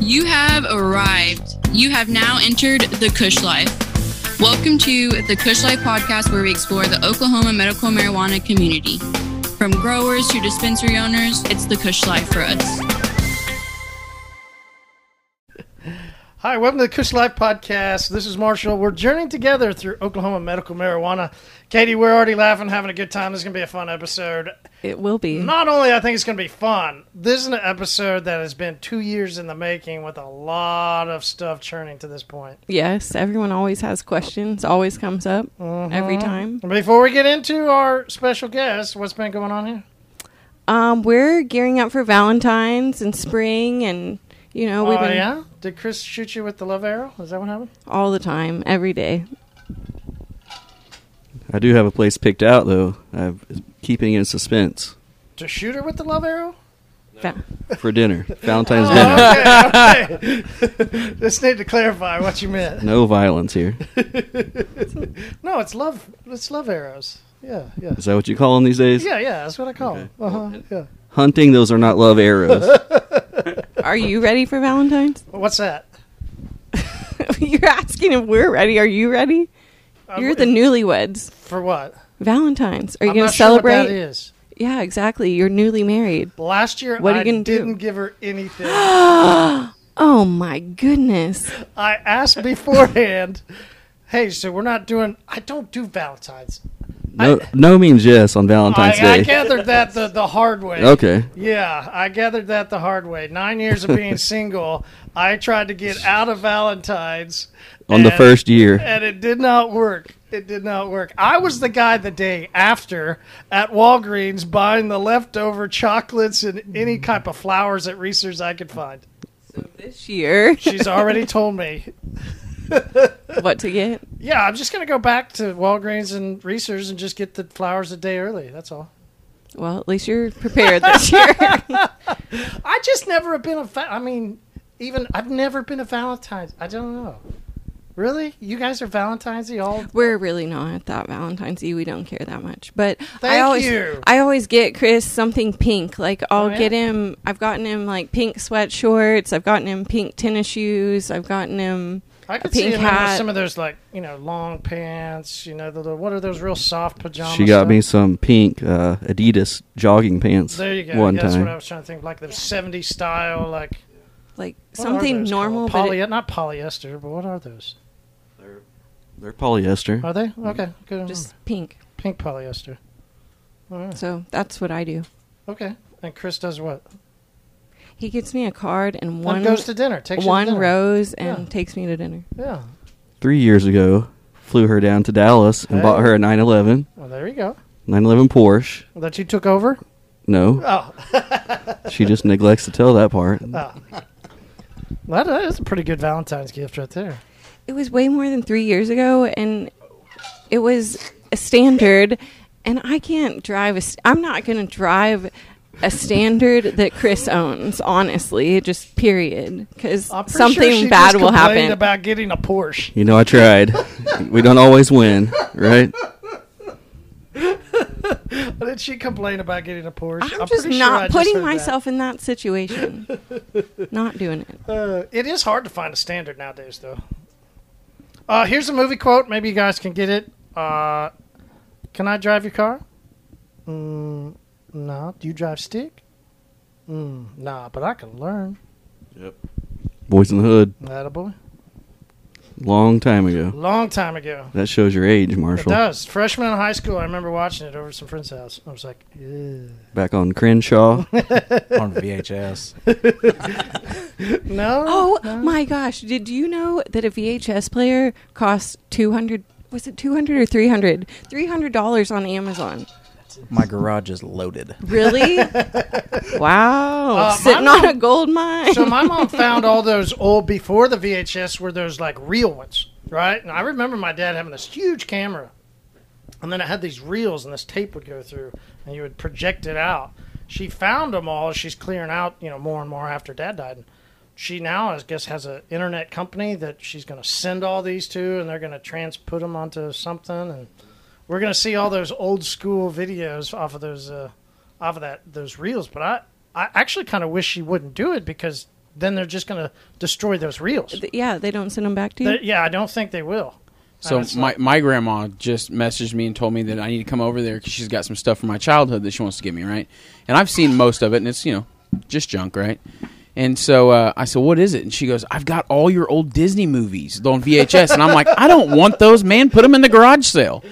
You have arrived. You have now entered the Kush Life. Welcome to the Kush Life podcast, where we explore the Oklahoma medical marijuana community. From growers to dispensary owners, it's the Kush Life for us. Hi, welcome to the Kush Life Podcast. This is Marshall. We're journeying together through Oklahoma medical marijuana. Katie, we're already laughing, having a good time. This is going to be a fun episode. It will be. Not only I think it's going to be fun, this is an episode that has been two years in the making with a lot of stuff churning to this point. Yes, everyone always has questions. Always comes up Mm-hmm. every time. Before we get into our special guest, what's been going on here? Um, we're gearing up for Valentine's and spring, and you know we've Oh, been yeah? Did Chris shoot you with the love arrow? Is that what happened? all the time, every day. I do have a place picked out though. I'm keeping it in suspense To shoot her with the love arrow? Va- for dinner, Valentine's Oh, dinner. okay, okay. Just need to clarify what you meant. No violence here. No, it's love. It's love arrows. Yeah, yeah, Is that what you call them these days? yeah, yeah. That's what I call Okay. them. Uh-huh, yeah. Hunting, those are not love arrows. Are you ready for Valentine's? What's that? You're asking if we're ready. Are you ready? You're the newlyweds. for what? Valentine's. Are you going to sure what celebrate? that is. Yeah, exactly. You're newly married. Last year, What are I you gonna do? didn't give her anything. Oh my goodness. I asked beforehand. hey, so we're not doing. I don't do Valentine's. No, no means yes on Valentine's I Day. I gathered that the, the hard way. Okay. Yeah, I gathered that the hard way. Nine years of being single, I tried to get out of Valentine's On the first year. and it did not work. It did not work. I was the guy the day after at Walgreens buying the leftover chocolates and any type of flowers at Reasor's I could find. So this year, She's already told me. what to get? Yeah, I'm just gonna go back to Walgreens and Reasor's and just get the flowers a day early. That's all. Well, at least you're prepared this year. I just never have been a. Fa- I mean, even I've never been a Valentine's. I don't know. Really, you guys are Valentine's all. We're really not that Valentine's. We don't care that much. But I always, you. I always get Chris something pink. Like I'll Oh, yeah? get him. I've gotten him like pink sweatshorts. I've gotten him pink tennis shoes. I've gotten him. I could a see pink him in hat. some of those like you know long pants. You know the, the what are those real soft pajamas? She got me some pink uh, Adidas jogging pants There you go. one yeah, That's time. what I was trying to think. Like those '70s style, like Like what something normal, called? but Poly, it- not polyester, but what are those? They're they're polyester. Are they okay? Good. just pink. pink polyester. All right. So that's what I do. Okay. And Chris does what? He gets me a card and One one goes to dinner. Takes one dinner. rose and Yeah. takes me to dinner. Yeah. Three years ago, flew her down to Dallas and Hey. bought her a 911. Well, there you go. 911 Porsche. That you took over. No, Oh, she just neglects to tell that part. oh. Well, that is a pretty good Valentine's gift right there. It was way more than three years ago, and it was a standard. And I can't drive a. St- I'm not going to drive a standard that Chris owns. Honestly, just period, because something sure she bad just will happen. about getting a Porsche. You know, I tried. we don't always win, right? Did she complain about getting a Porsche? I'm, just pretty sure I not just putting that. myself in that situation. not doing it. Uh, it is hard to find a standard nowadays, though. Uh, here's a movie quote. Maybe you guys can get it. Uh, can I drive your car? Mm, no. Do you drive stick? Mm, nah, but I can learn. Yep. Boyz n the Hood, Attaboy. long time ago. Long time ago. That shows your age, Marshall. It does. Freshman in high school, I remember watching it over at some friend's house. I was like, Ugh. Back on Crenshaw. on VHS. no. Oh no. my gosh! Did you know that a VHS player costs two hundred? Was it two hundred or three hundred? Three hundred dollars on Amazon. My garage is loaded. Really? wow! Uh, my Sitting on a gold mine. so my mom found all those old before the VHS were those like real ones, right? And I remember my dad having this huge camera, and then it had these reels, and this tape would go through, and you would project it out. She found them all. She's clearing out, you know, more and more after dad died. And she now, I guess, has an internet company that she's going to send all these to, and they're going to transput them onto something, and we're going to see all those old school videos off of those, uh, off of that those reels. But I, I actually kind of wish she wouldn't do it because then they're just going to destroy those reels. Yeah, they don't send them back to you. They- yeah, I don't think they will. So And my my grandma just messaged me and told me that I need to come over there because she's got some stuff from my childhood that she wants to give me, right? And I've seen most of it, and it's you know just junk, right? And so uh, I said, "What is it?" And she goes, "I've got all your old Disney movies on VHS." and I'm like, "I don't want those, man. Put them in the garage sale."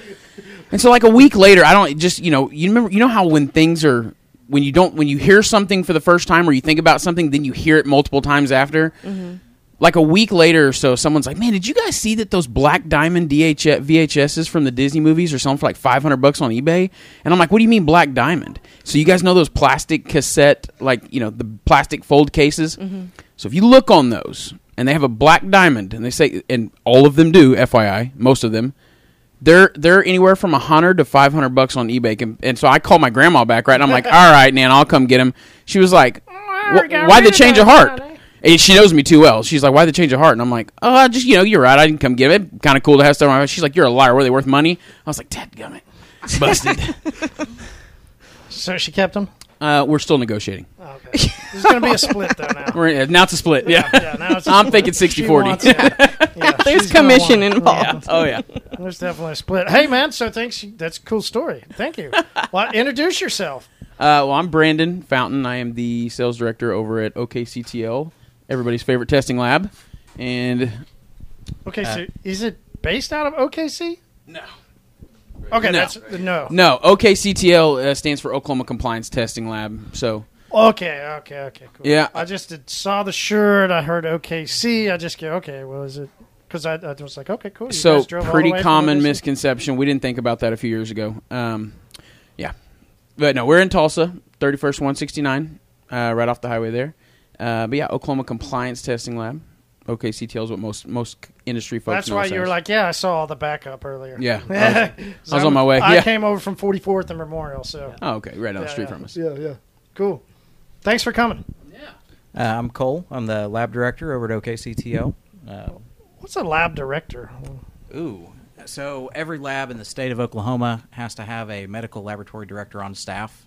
And so like a week later, I don't just you know you remember you know how when things are when you don't when you hear something for the first time or you think about something, then you hear it multiple times after mm-hmm. like a week later or so, someone's like, "Man, did you guys see that those Black Diamond DH- VHSs from the Disney movies are selling for like 500 bucks on eBay?" And I'm like, "What do you mean Black Diamond?" So you guys know those plastic cassette, like you know the plastic fold cases. Mm-hmm. So if you look on those and they have a Black Diamond, and they say, and all of them do, FYI, most of them. They're they're anywhere from a hundred to five hundred bucks on eBay, and, and so I called my grandma back, right? And I'm like, "All right, Nan, I'll come get them." She was like, "Why the rid change of heart?" And she knows me too well. She's like, "Why the change of heart?" And I'm like, "Oh, I just you know, you're right. I didn't come get it. Kind of cool to have stuff." on my She's like, "You're a liar. Were they worth money?" I was like, "Dad, gummit, busted." So she kept them. Uh, we're still negotiating. Oh, okay. There's going to be a split though now. We're now it's a split. Yeah, yeah, now it's a I'm split. thinking She 60-40. wants it. Yeah, There's she's gonna commission want it. involved. oh yeah. There's definitely a split. Hey man, so thanks. That's a cool story. Thank you. Well, introduce yourself. Uh, well, I'm Brandon Fountain. I am the sales director over at OKCTL, everybody's favorite testing lab. And Okay, so is it based out of OKC? no, Okay, No. that's no. no, OKCTL uh, stands for Oklahoma Compliance Testing Lab. So Okay, okay, okay, cool. Yeah. I just did, saw the shirt. I heard OKC. I just go, okay, well, is it? Because I, I was like, okay, cool. You so guys drove all the pretty way from common OKC? misconception. We didn't think about that a few years ago. Um, yeah, but no, we're in Tulsa, thirty first one sixty nine, uh, right off the highway there. Uh, but yeah, Oklahoma Compliance Testing Lab. OKCTL is what most most industry folks. That's know why you were as. like, yeah, I saw all the backup earlier. Yeah, I I I was on my way, I yeah. came over from 44th and Memorial, so oh, okay, right down the street yeah. from us. Yeah, yeah, cool. Thanks for coming. Uh, I'm Cole. I'm the lab director over at OKCTO. Uh, What's a lab director? ooh. So every lab in the state of Oklahoma has to have a medical laboratory director on staff.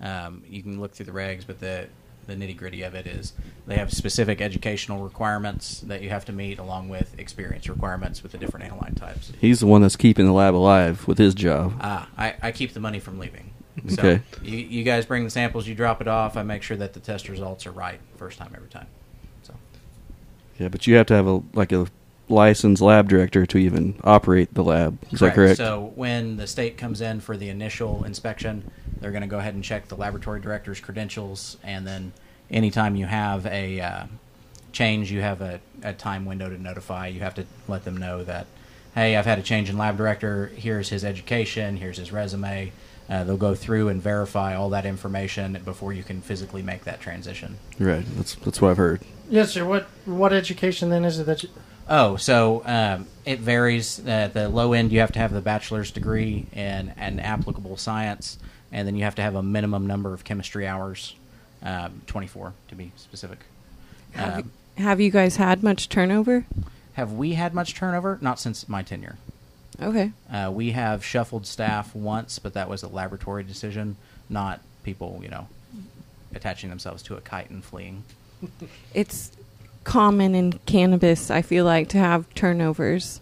Um, you can look through the regs, but the the nitty gritty of it is they have specific educational requirements that you have to meet, along with experience requirements with the different analyte types. He's the one that's keeping the lab alive with his job. Ah, I, I keep the money from leaving. So Okay. you, you guys bring the samples, you drop it off. I make sure that the test results are right first time every time. So Yeah, but you have to have a like a licensed lab director to even operate the lab. Is that correct? So when the state comes in for the initial inspection, they're going to go ahead and check the laboratory director's credentials, and then anytime you have a uh, change, you have a, a time window to notify. You have to let them know that, hey, I've had a change in lab director. Here's his education. Here's his resume. Uh, they'll go through and verify all that information before you can physically make that transition. right. That's that's what I've heard. Yes, sir. What what education then is it that you? Oh, so um, it varies. At the low end, you have to have the bachelor's degree in an applicable science, and then you have to have a minimum number of chemistry hours, um, 24 to be specific. Have, Um, have you guys had much turnover? have we had much turnover? Not since my tenure. Okay. Uh, we have shuffled staff once, but that was a laboratory decision, not people, you know, attaching themselves to a kite and fleeing. It's common in cannabis, I feel like, to have turnovers,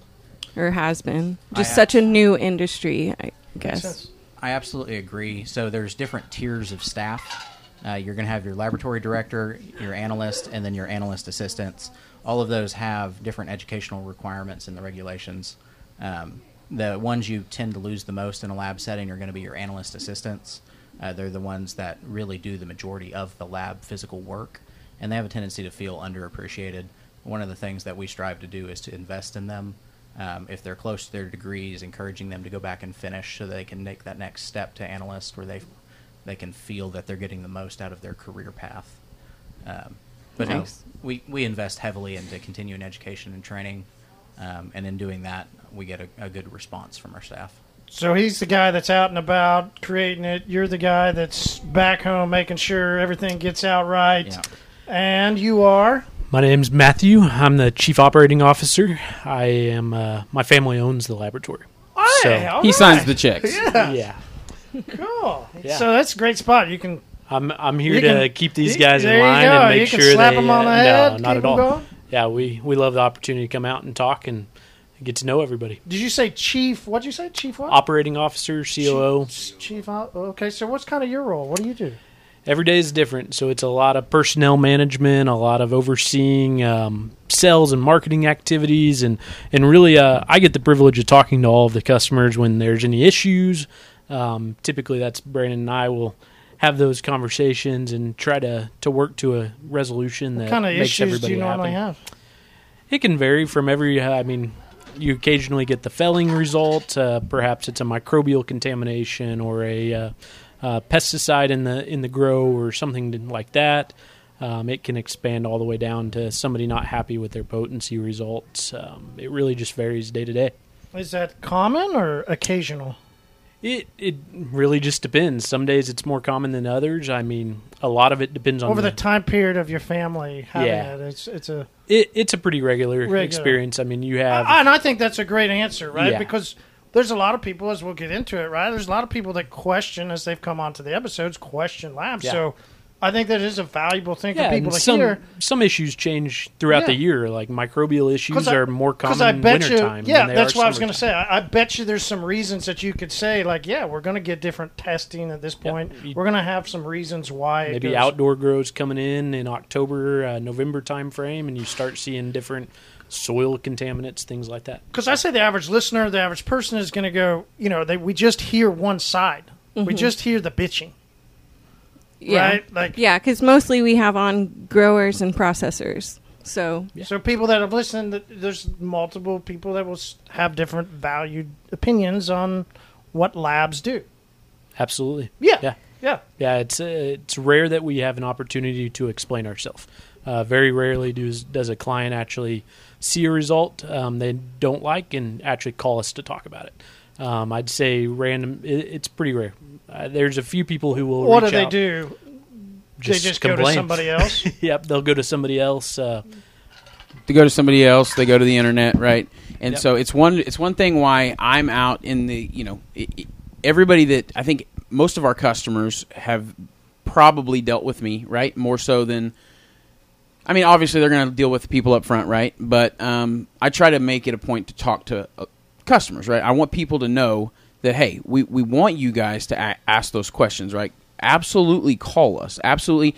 or has been. Just I- such a new industry, I guess. I absolutely agree. So there's different tiers of staff. Uh, you're going to have your laboratory director, your analyst, and then your analyst assistants. All of those have different educational requirements in the regulations. Um, the ones you tend to lose the most in a lab setting are going to be your analyst assistants. Uh, they're the ones that really do the majority of the lab physical work, and they have a tendency to feel underappreciated. One of the things that we strive to do is to invest in them um, if they're close to their degrees, encouraging them to go back and finish so they can make that next step to analyst where they they can feel that they're getting the most out of their career path. Um, but no, Nice. we, we invest heavily into continuing education and training, um, and in doing that, we get a, a good response from our staff. So he's the guy that's out and about creating it. You're the guy that's back home making sure everything gets out right. Yeah. And you are. My name's Matthew. I'm the chief operating officer. I am. Uh, my family owns the laboratory. Hey, all He right. signs the checks. Yeah, Yeah. cool. Yeah. So that's a great spot. You can I'm I'm here You to can- keep these guys in line and make sure slap they. them on the uh, head, no, not at all. going. Yeah, we we love the opportunity to come out and talk and get to know everybody. Did you say chief? What'd you say, chief? What? Operating officer, COO. Chief, chief. Okay, so what's kind of your role? What do you do? Every day is different. So it's a lot of personnel management, a lot of overseeing um, sales and marketing activities, and and really, uh, I get the privilege of talking to all of the customers when there's any issues. Um, typically, that's Brandon and I will have those conversations and try to to work to a resolution that What kind of makes issues everybody do you normally happy. have? It can vary from every. I mean, you occasionally get the felling result. Uh, perhaps it's a microbial contamination or a uh, uh, pesticide in the in the grow or something like that. Um, it can expand all the way down to somebody not happy with their potency results. Um, it really just varies day to day. Is that common or occasional? It it really just depends. Some days it's more common than others. I mean, a lot of it depends on Over the the time period of your family having Yeah. it, it's it's a. it, it's a pretty regular, Regular. experience. I mean, you have and I think that's a great answer, right? Yeah. Because there's a lot of people, as we'll get into it, right? There's a lot of people that question as they've come onto the episodes, question labs. Yeah. So I think that is a valuable thing yeah, for people to some hear. some issues change throughout the year. Like microbial issues I- are more common I in bet you, wintertime. yeah, that's what I was going to say. I, I bet you there's some reasons that you could say, like, yeah, we're going to get different testing at this point. You- We're going to have some reasons why. Maybe outdoor grows coming in in October, uh, November time frame, and you start seeing different soil contaminants, things like that. because I say the average listener, the average person is going to go, you know, they, we just hear one side. We just hear the bitching, Yeah. right? Like, Yeah, because mostly we have on growers and processors. So so people that have listened, there's multiple people that will have different valued opinions on what labs do. Absolutely. Yeah, Yeah. yeah. Yeah, it's uh, it's rare that we have an opportunity to explain ourselves. Uh, very rarely does does a client actually see a result um, they don't like and actually call us to talk about it. Um, I'd say random. It, it's pretty rare. Uh, there's a few people who will. What do reach they out, do? Just they just go to somebody else. yep, they'll go to somebody else. Uh, they go to somebody else. They go to the internet, right? And Yep. so it's one it's one thing why I'm out in the you know i i everybody that I think most of our customers have probably dealt with me, right? More so than I mean, obviously they're going to deal with people up front, right? But um, I try to make it a point to talk to uh, customers, right? I want people to know that hey, we, we want you guys to a- ask those questions, right? Absolutely call us. Absolutely.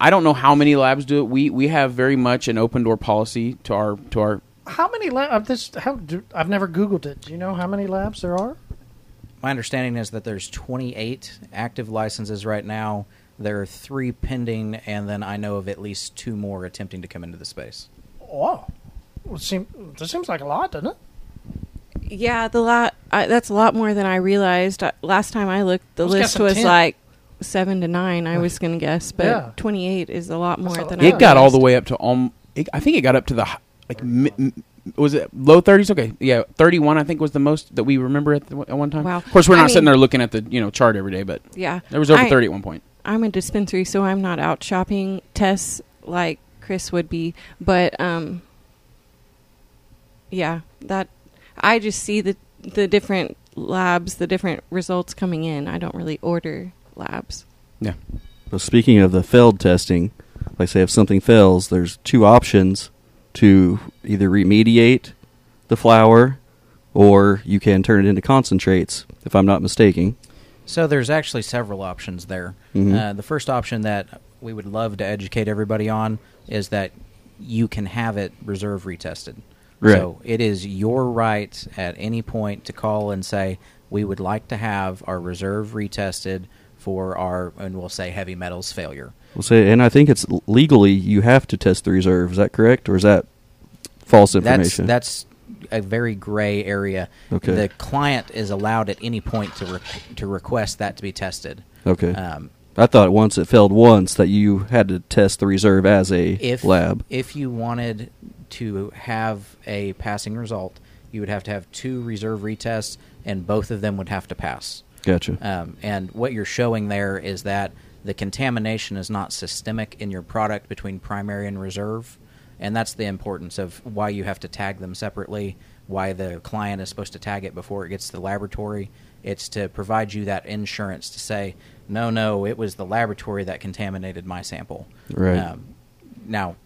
I don't know how many labs do it. We we have very much an open door policy to our to our How many labs? This how do, I've never Googled it. Do you know how many labs there are? My understanding is that there's 28 active licenses right now. There are three pending, and then I know of at least two more attempting to come into the space. Oh, well, seem, that seems like a lot, doesn't it? Yeah, the lot I, that's a lot more than I realized. Uh, last time I looked, the I was list guessing was 10. like seven to nine. I was going to guess, but Yeah. twenty eight is a lot more That's a- than I It got all the realized. way up to um. It, I think it got up to the hi- like mi- m- was it low thirties? Okay, yeah, thirty one. I think was the most that we remember at, the, at one time. Wow. Of course, we're I not mean- sitting there looking at the you know chart every day, but Yeah, there was over I- thirty at one point. I'm a dispensary, so I'm not out shopping tests like Chris would be. But um, yeah, that I just see the the different labs, the different results coming in. I don't really order labs. Yeah, But speaking of the failed testing, like say if something fails, there's two options to either remediate the flour or you can turn it into concentrates, if I'm not mistaken. So there's actually several options there. Mhm. Uh, the first option that we would love to educate everybody on is that you can have it reserve retested. Right. So it is your right at any point to call and say we would like to have our reserve retested for our and we'll say heavy metals failure. We'll say, and I think it's legally you have to test the reserve. Is that correct, or is that false That's information? that's a very gray area. Okay. The client is allowed at any point to re- to request that to be tested. okay. Um, I thought once it failed once that you had to test the reserve as a if lab. if you wanted to have a passing result, you would have to have two reserve retests, and both of them would have to pass. Gotcha. Um, and what you're showing there is that the contamination is not systemic in your product between primary and reserve. and that's the importance of why you have to tag them separately. Why the client is supposed to tag it before it gets to the laboratory. It's to provide you that insurance to say, no, no, it was the laboratory that contaminated my sample. Right. Um, now,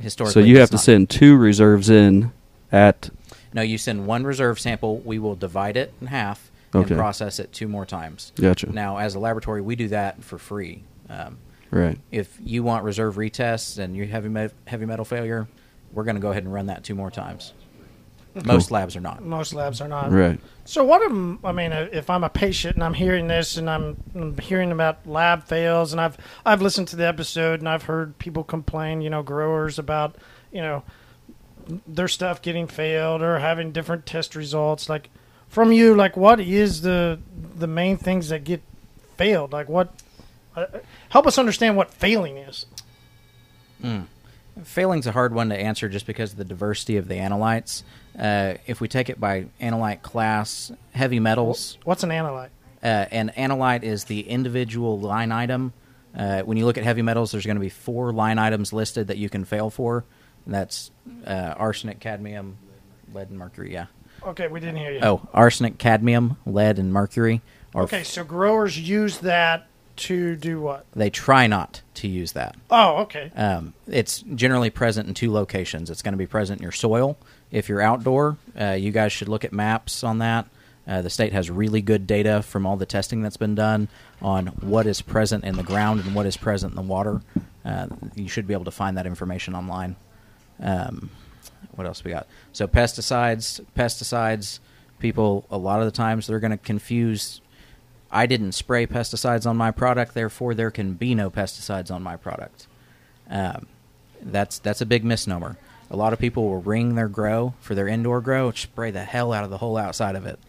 historically, So you have to send two reserves in at No, you send one reserve sample. We will divide it in half Okay. and process it two more times. Gotcha. Now, as a laboratory, we do that for free. Um, right. if you want reserve retests and you heavy heavy metal failure, we're going to go ahead and run that two more times. Most labs are not. Most labs are not. Right. So what am I mean? uh, If I'm a patient and I'm hearing this and I'm, I'm hearing about lab fails and I've I've listened to the episode and I've heard people complain, you know, growers about you know their stuff getting failed or having different test results. Like from you, like what is the the main things that get failed? Like what? Uh, help us understand what failing is. Failing's a hard one to answer just because of the diversity of the analytes. Uh, if we take it by analyte class, heavy metals, What's an analyte? uh, and analyte is the individual line item. Uh, when you look at heavy metals, there's going to be four line items listed that you can fail for. And that's uh, arsenic, cadmium, lead, and mercury. Yeah. Okay, we didn't hear you. Oh, arsenic, cadmium, lead, and mercury. Okay, so growers use that to do what? they try not to use that. Oh, okay. Um, it's generally present in two locations. It's going to be present in your soil. If you're outdoor, uh, you guys should look at maps on that. Uh, the state has really good data from all the testing that's been done on what is present in the ground and what is present in the water. Uh, you should be able to find that information online. Um, what else we got? So pesticides, pesticides. People a lot of the times they're going to confuse. I didn't spray pesticides on my product, therefore there can be no pesticides on my product. Um, that's that's a big misnomer. A lot of people will ring their grow for their indoor grow, spray the hell out of the whole outside of it,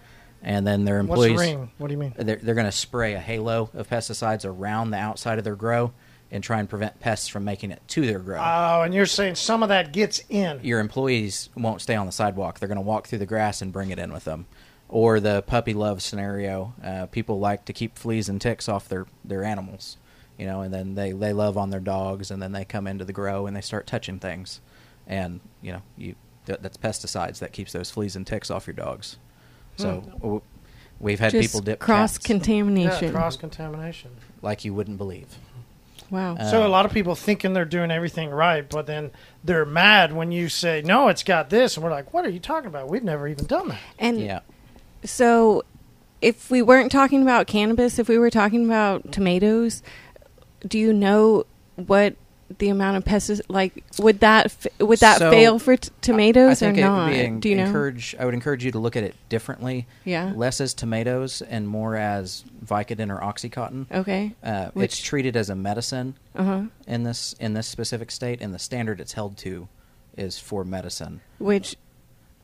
and then their employees. What's ring? What do you mean? they're, they're going to spray a halo of pesticides around the outside of their grow and try and prevent pests from making it to their grow. Oh, and you're saying some of that gets in. Your employees won't stay on the sidewalk. They're going to walk through the grass and bring it in with them. Or the puppy love scenario. Uh, people like to keep fleas and ticks off their, their animals, you know, and then they, they love on their dogs, and then they come into the grow and they start touching things, and you know you th- that's pesticides that keeps those fleas and ticks off your dogs. So w- we've had Just people dip cross cats contamination. Yeah, cross contamination. like you wouldn't believe. wow. Uh, so a lot of people thinking they're doing everything right, but then they're mad when you say, "No, it's got this," and we're like, "What are you talking about? We've never even done that." and Yeah. So, if we weren't talking about cannabis, if we were talking about tomatoes, do you know what the amount of pesticides like would that f- would that So, fail for t- tomatoes I think or it not? would be en- do you know? encourage, I would encourage you to look at it differently. Yeah. Less as tomatoes and more as Vicodin or OxyContin. Okay. Uh, it's Which- treated as a medicine Uh huh. in this in this specific state, and the standard it's held to is for medicine. Which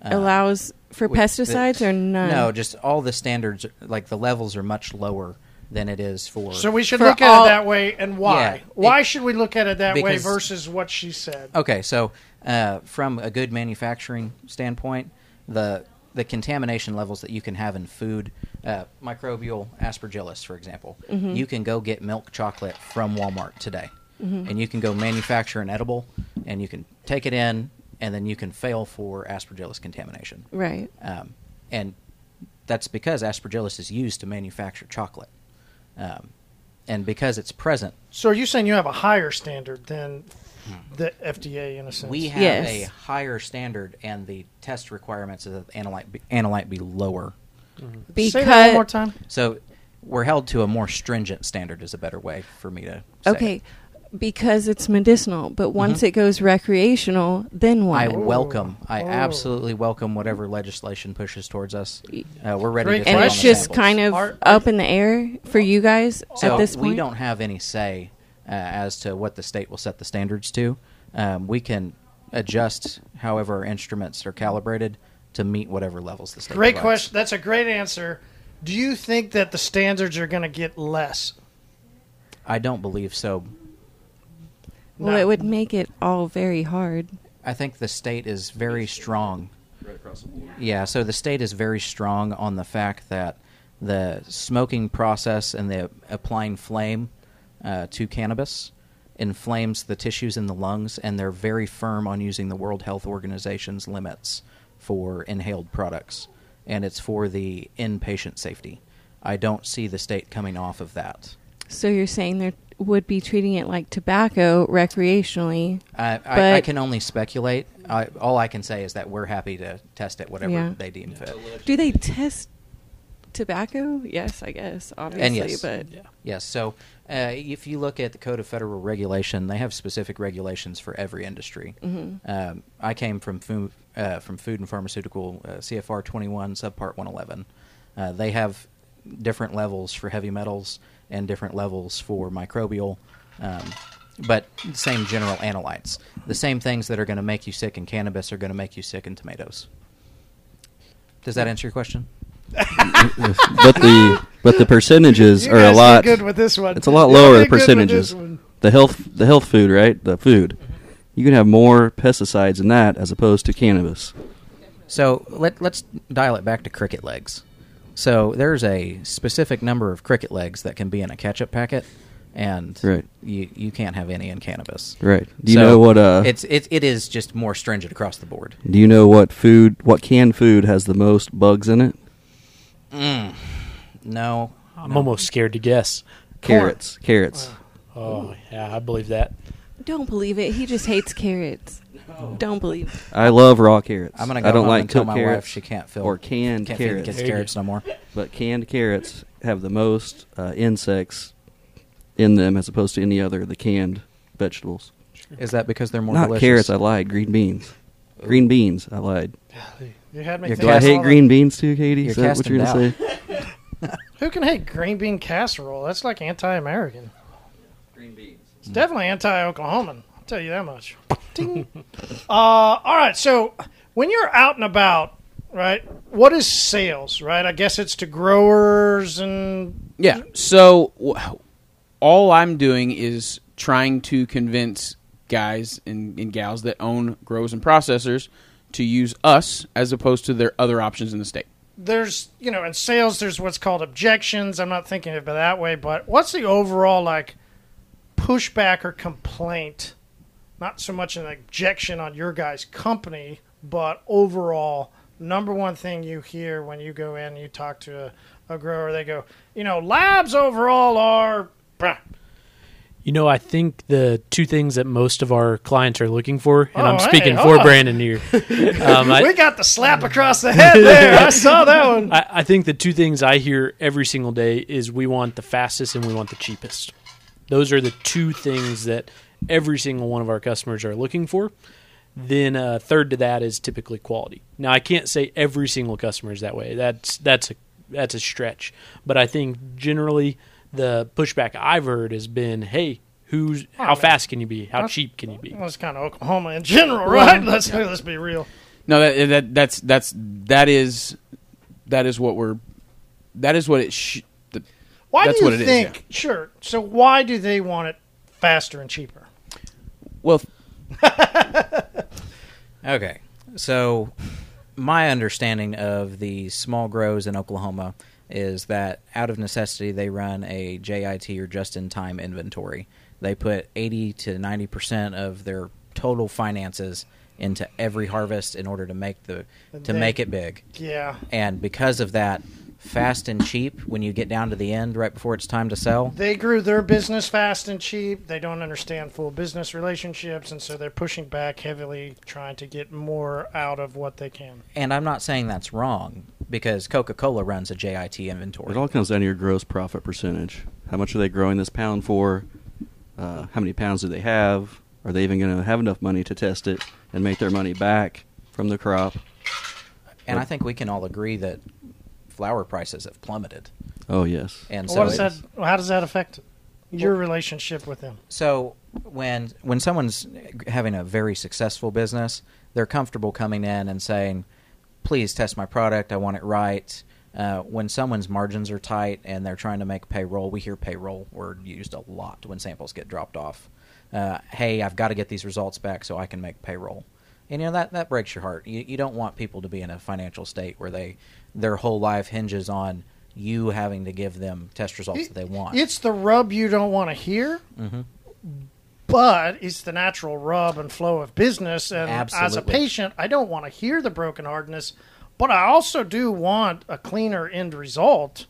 Uh, allows for which- pesticides or none? No, just all the standards, like the levels, are much lower than it is for. So we should For look at all- it that way, and why? Yeah, why it- should we look at it that way versus what she said? Okay, so uh, from a good manufacturing standpoint, the the contamination levels that you can have in food, uh, microbial aspergillus, for example, you can go get milk chocolate from Walmart today, and you can go manufacture an edible, and you can take it in, and then you can fail for aspergillus contamination, Right. um, and that's because aspergillus is used to manufacture chocolate, um, and because it's present So are you saying you have a higher standard than the FDA in a sense? We have Yes. a higher standard, and the test requirements of the analyte be, analyte be lower. Because Say that one more time. So we're held to a more stringent standard. Is a better way for me to say. okay, because it's medicinal, but once it goes recreational, then why I what? welcome. I Oh. absolutely welcome whatever legislation pushes towards us. Uh, we're ready Great to. and it's just samples. kind of Are- up in the air for you guys So at this point. we don't have any say uh, as to what the state will set the standards to. Um, we can adjust however our instruments are calibrated to meet whatever levels the state. Great provides. question. That's a great answer. Do you think that the standards are going to get less? I don't believe so. Well, it would make it all very hard. I think the state is very strong. Yeah, so the state is very strong on the fact that the smoking process and the applying flame uh, to cannabis inflames the tissues in the lungs, and they're very firm on using the World Health Organization's limits for inhaled products, and it's for the inpatient safety. I don't see the state coming off of that. So you're saying they would be treating it like tobacco recreationally? I, I, I can only speculate. I, all I can say is that we're happy to test it whatever Yeah. they deem fit. Do they test tobacco? Yes, I guess obviously, and yes. but Yes. So uh, if you look at the Code of Federal Regulation, they have specific regulations for every industry. Um, I came from food, uh, from food and pharmaceutical uh, CFR 21 subpart 111. Uh, they have different levels for heavy metals and different levels for microbial. Um, but same general analytes. The same things that are going to make you sick in cannabis are going to make you sick in tomatoes. Does that answer your question? but the but the percentages You are a lot. good with this one. It's a lot Y'all lower did good with percentages. The health the health food, right? The food. You can have more pesticides in that as opposed to cannabis. So let, let's dial it back to cricket legs. So there's a specific number of cricket legs that can be in a ketchup packet, and Right. you, you can't have any in cannabis. Right. Do you So know what uh it's it, it is just more stringent across the board. do you know what food what canned food has the most bugs in it? Mm. No, I'm almost scared to guess. Carrots. Carrots. Oh, yeah, I believe that. don't believe it. He just hates carrots. Don't believe. I love raw carrots. I'm gonna go I don't home like and tell cooked my carrots wife she can't feel or canned can't feed the carrots. kids There carrots go. no more. But canned carrots have the most uh, insects in them as opposed to any other of the canned vegetables. Is that because they're more Not delicious? carrots. I lied. Green beans. Green beans. I lied. You had me You're think Do I hate all green beans too, Katie? You're Is that what casting you're gonna doubt. say? that- Who can hate green bean casserole? That's like anti-American. Green beans. It's definitely anti-Oklahoman. Tell you that much. Ding. uh, all right. So when you're out and about, right? What is sales? Right. I guess it's to growers and Yeah. So all I'm doing is trying to convince guys and, and gals that own grows and processors to use us as opposed to their other options in the state. there's you know in sales there's what's called objections. I'm not thinking of it that way, but what's the overall like pushback or complaint? Not so much an objection on your guys' company, but overall number one thing you hear when you go in and you talk to a, a grower, they go, you know, labs overall are. Bruh. You know, I think the two things that most of our clients are looking for, and Oh, I'm hey, speaking hold for on. Brandon here. Um, we I, got the slap across the head there. I saw that one. I, I think the two things I hear every single day is we want the fastest and we want the cheapest. Those are the two things that every single one of our customers are looking for. Then uh, third to that is typically quality. Now I can't say every single customer is that way. That's that's a that's a stretch. But I think generally the pushback I've heard has been, "Hey, who's how fast can you be? How That's- cheap can you be?" That's kind of Oklahoma in general, right? Let's let's be real. No, that, that that's that's that is that is what we're that is what it sh- the, Why That's do you what it is, think? Sure. So why do they want it faster and cheaper? Well Okay, so my understanding of the small grows in Oklahoma is that out of necessity they run a JIT or just-in-time inventory. They put 80 to 90 percent of their total finances into every harvest in order to make the to They- make it big. Yeah. And because of that, fast and cheap when you get down to the end right before it's time to sell. They grew their business fast and cheap. They don't understand full business relationships, and so they're pushing back heavily, trying to get more out of what they can. And I'm not saying that's wrong because Coca-Cola runs a JIT inventory. It all comes down to your gross profit percentage. How much are they growing this pound for? Uh, how many pounds do they have? Are they even going to have enough money to test it and make their money back from the crop? And I think we can all agree that flour prices have plummeted. Oh yes. And so what does that? How does that affect your relationship with them? So when when someone's having a very successful business, they're comfortable coming in and saying, "Please test my product. I want it right." Uh, when someone's margins are tight and they're trying to make payroll, we hear payroll word used a lot when samples get dropped off. Uh, hey, I've got to get these results back so I can make payroll. And you know that that breaks your heart. You, you don't want people to be in a financial state where they their whole life hinges on you having to give them test results that they want. It's the rub you don't want to hear. Mhm. but it's the natural rub and flow of business. And as a patient, I don't want to hear the brokenheartedness, but I also do want a cleaner end result.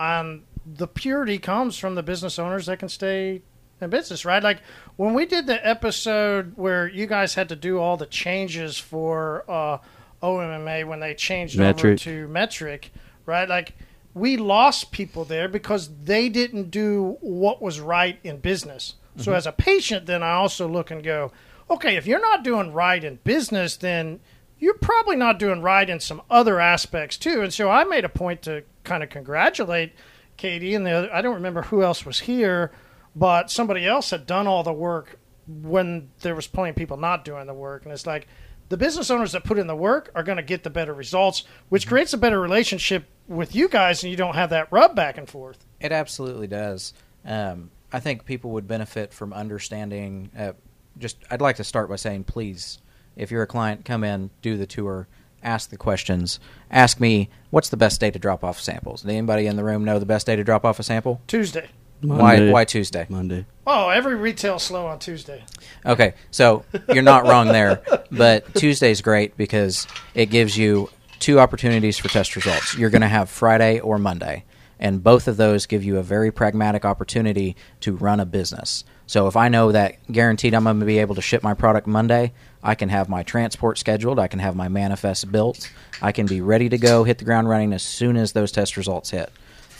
And the purity comes from the business owners that can stay in business, right? Like when we did the episode where you guys had to do all the changes for uh, OMMA when they changed over to Metrc, right? Like we lost people there because they didn't do what was right in business. So mm-hmm. as a patient, then I also look and go, okay, if you're not doing right in business, then you're probably not doing right in some other aspects too. And so I made a point to kind of congratulate Katie and the other, I don't remember who else was here, but somebody else had done all the work when there was plenty of people not doing the work. And it's like the business owners that put in the work are going to get the better results, which creates a better relationship with you guys, and you don't have that rub back and forth. It absolutely does. Um, I think people would benefit from understanding. Uh, just, I'd like to start by saying, please, if you're a client, come in, do the tour, ask the questions, ask me what's the best day to drop off samples. Does anybody in the room know the best day to drop off a sample? Tuesday. Why? Monday. Why Tuesday? Monday. Oh, every retail slow on Tuesday. Okay, so you're not wrong there, but Tuesday's great because it gives you two opportunities for test results. You're going to have Friday or Monday, and both of those give you a very pragmatic opportunity to run a business. So if I know that guaranteed I'm going to be able to ship my product Monday, I can have my transport scheduled, I can have my manifest built, I can be ready to go, hit the ground running as soon as those test results hit.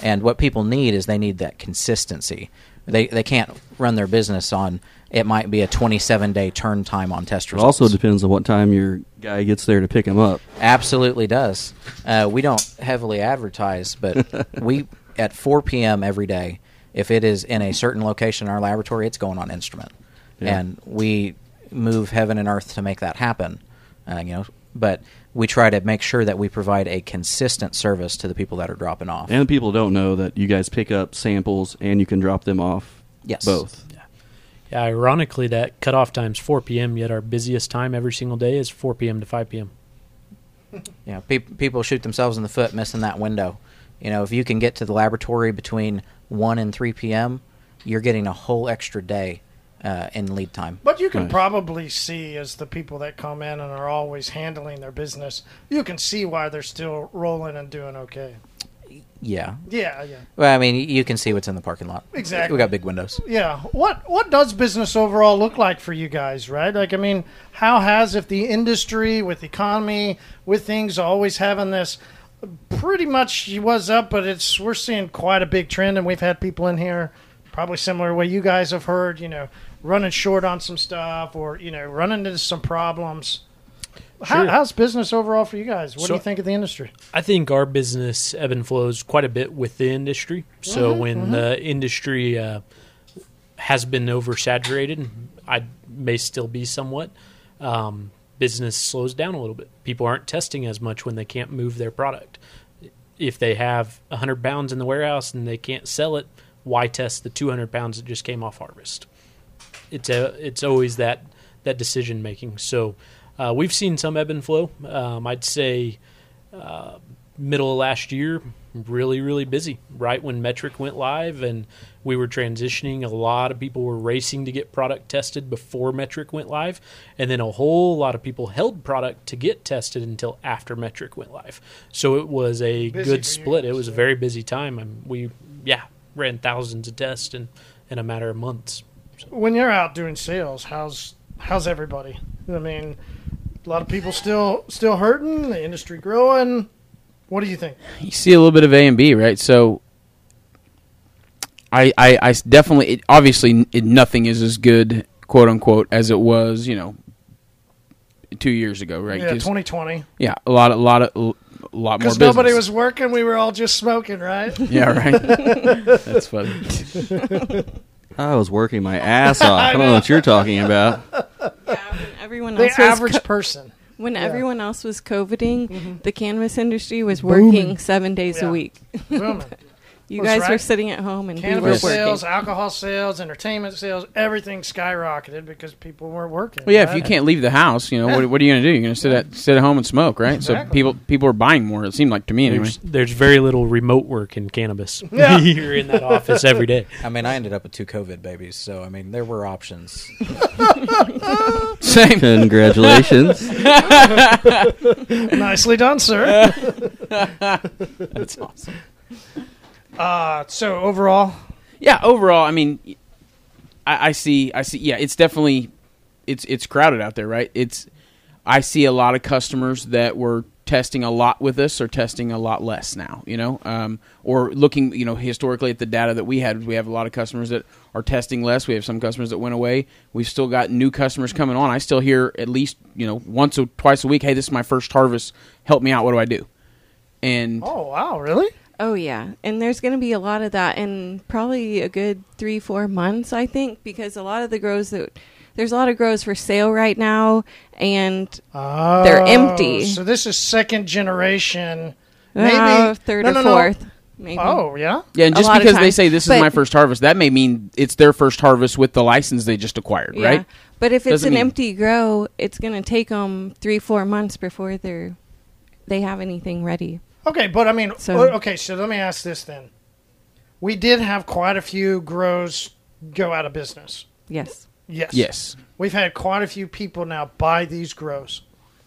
And what people need is they need that consistency. They they can't run their business on it might be a 27 day turn time on test It results. also depends on what time your guy gets there to pick him up. Absolutely does. Uh, we don't heavily advertise, but we at 4 p.m. every day, if it is in a certain location in our laboratory, it's going on instrument, Yeah. and we move heaven and earth to make that happen. Uh, you know, but we try to make sure that we provide a consistent service to the people that are dropping off. And the people don't know that you guys pick up samples and you can drop them off. Yes. Both. Yeah, ironically, that cutoff time's 4 p.m. Yet our busiest time every single day is 4 p.m. to 5 p.m. yeah. pe- people shoot themselves in the foot missing that window. You know, if you can get to the laboratory between 1 and 3 p.m., you're getting a whole extra day uh, in lead time. But you can Right. probably see as the people that come in and are always handling their business, you can see why they're still rolling and doing okay. Yeah. Yeah, yeah. Well, I mean, you can see what's in the parking lot. Exactly. We got big windows. Yeah. What what does business overall look like for you guys, right? Like I mean, how has if the industry with the economy with things always having this pretty much was up, but it's we're seeing quite a big trend and we've had people in here probably similar way you guys have heard, you know, running short on some stuff or, you know, running into some problems. How, Sure. how's business overall for you guys? What do you think of the industry? I think our business ebb and flows quite a bit with the industry. So when the industry uh, has been oversaturated, I may still be somewhat. Um, business slows down a little bit. People aren't testing as much when they can't move their product. If they have 100 pounds in the warehouse and they can't sell it, why test the 200 pounds that just came off harvest? It's a, it's always that that decision making. So uh, we've seen some ebb and flow. Um, I'd say uh, middle of last year, really, really busy. Right when Metrc went live and we were transitioning, a lot of people were racing to get product tested before Metrc went live. And then a whole lot of people held product to get tested until after Metrc went live. So it was a Busy good split. It was a very busy time. We, yeah, ran thousands of tests in, in a matter of months. When you're out doing sales, how's how's everybody? I mean, a lot of people still still hurting. The industry growing. What do you think? you see a little bit of A and B, right? So, I I definitely, it, obviously, it, nothing is as good, quote unquote, as it was, you know, two years ago, right? Yeah, 'Cause- 2020. yeah, a lot, a lot of, a lot more. Because nobody was working, we were all just smoking, right? Yeah, right. That's funny. I was working my ass off. I don't know what you're talking about. Yeah, when everyone the else was average co- person. when yeah. Mm-hmm. everyone else was coviding, the cannabis industry was working seven days Yeah. a week. Booming. You That's guys were right. sitting at home and we Cannabis working. sales, alcohol sales, entertainment sales, everything skyrocketed because people weren't working. Well, yeah, if you can't leave the house, you know, what, what are you going to do? You're going to sit at sit at home and smoke, right? So people people are buying more. It seemed like to me anyway. There's, there's very little remote work in cannabis. Yeah. You're in that office every day. I mean, I ended up with two COVID babies, so I mean, there were options. Same. Congratulations. Nicely done, sir. That's awesome. Uh, so overall, Yeah, overall, I mean, I, I see, I see. Yeah, it's definitely, it's it's crowded out there, right? It's, I see a lot of customers that were testing a lot with us are testing a lot less now. You know, um, or looking, you know, historically at the data that we had, we have a lot of customers that are testing less. We have some customers that went away. We've still got new customers coming on. I still hear at least, you know, once or twice a week, hey, this is my first harvest. Help me out. What do I do? And oh wow, really? Oh yeah, and there's going to be a lot of that in probably a good three, four months, I think, because a lot of the grows that there's a lot of grows for sale right now, and Oh, They're empty. So this is second generation, maybe uh, third no, or no, no. fourth, maybe. Oh yeah. Yeah, and just because they say this is my first harvest, that may mean it's their first harvest with the license they just acquired, yeah. right? But if it's Doesn't an mean- empty grow, it's going to take them three, four months before they're they have anything ready. Okay, but I mean, So- okay. So let me ask this then: We did have quite a few grows go out of business. Yes, Yes. Yes. We've had quite a few people now buy these grows.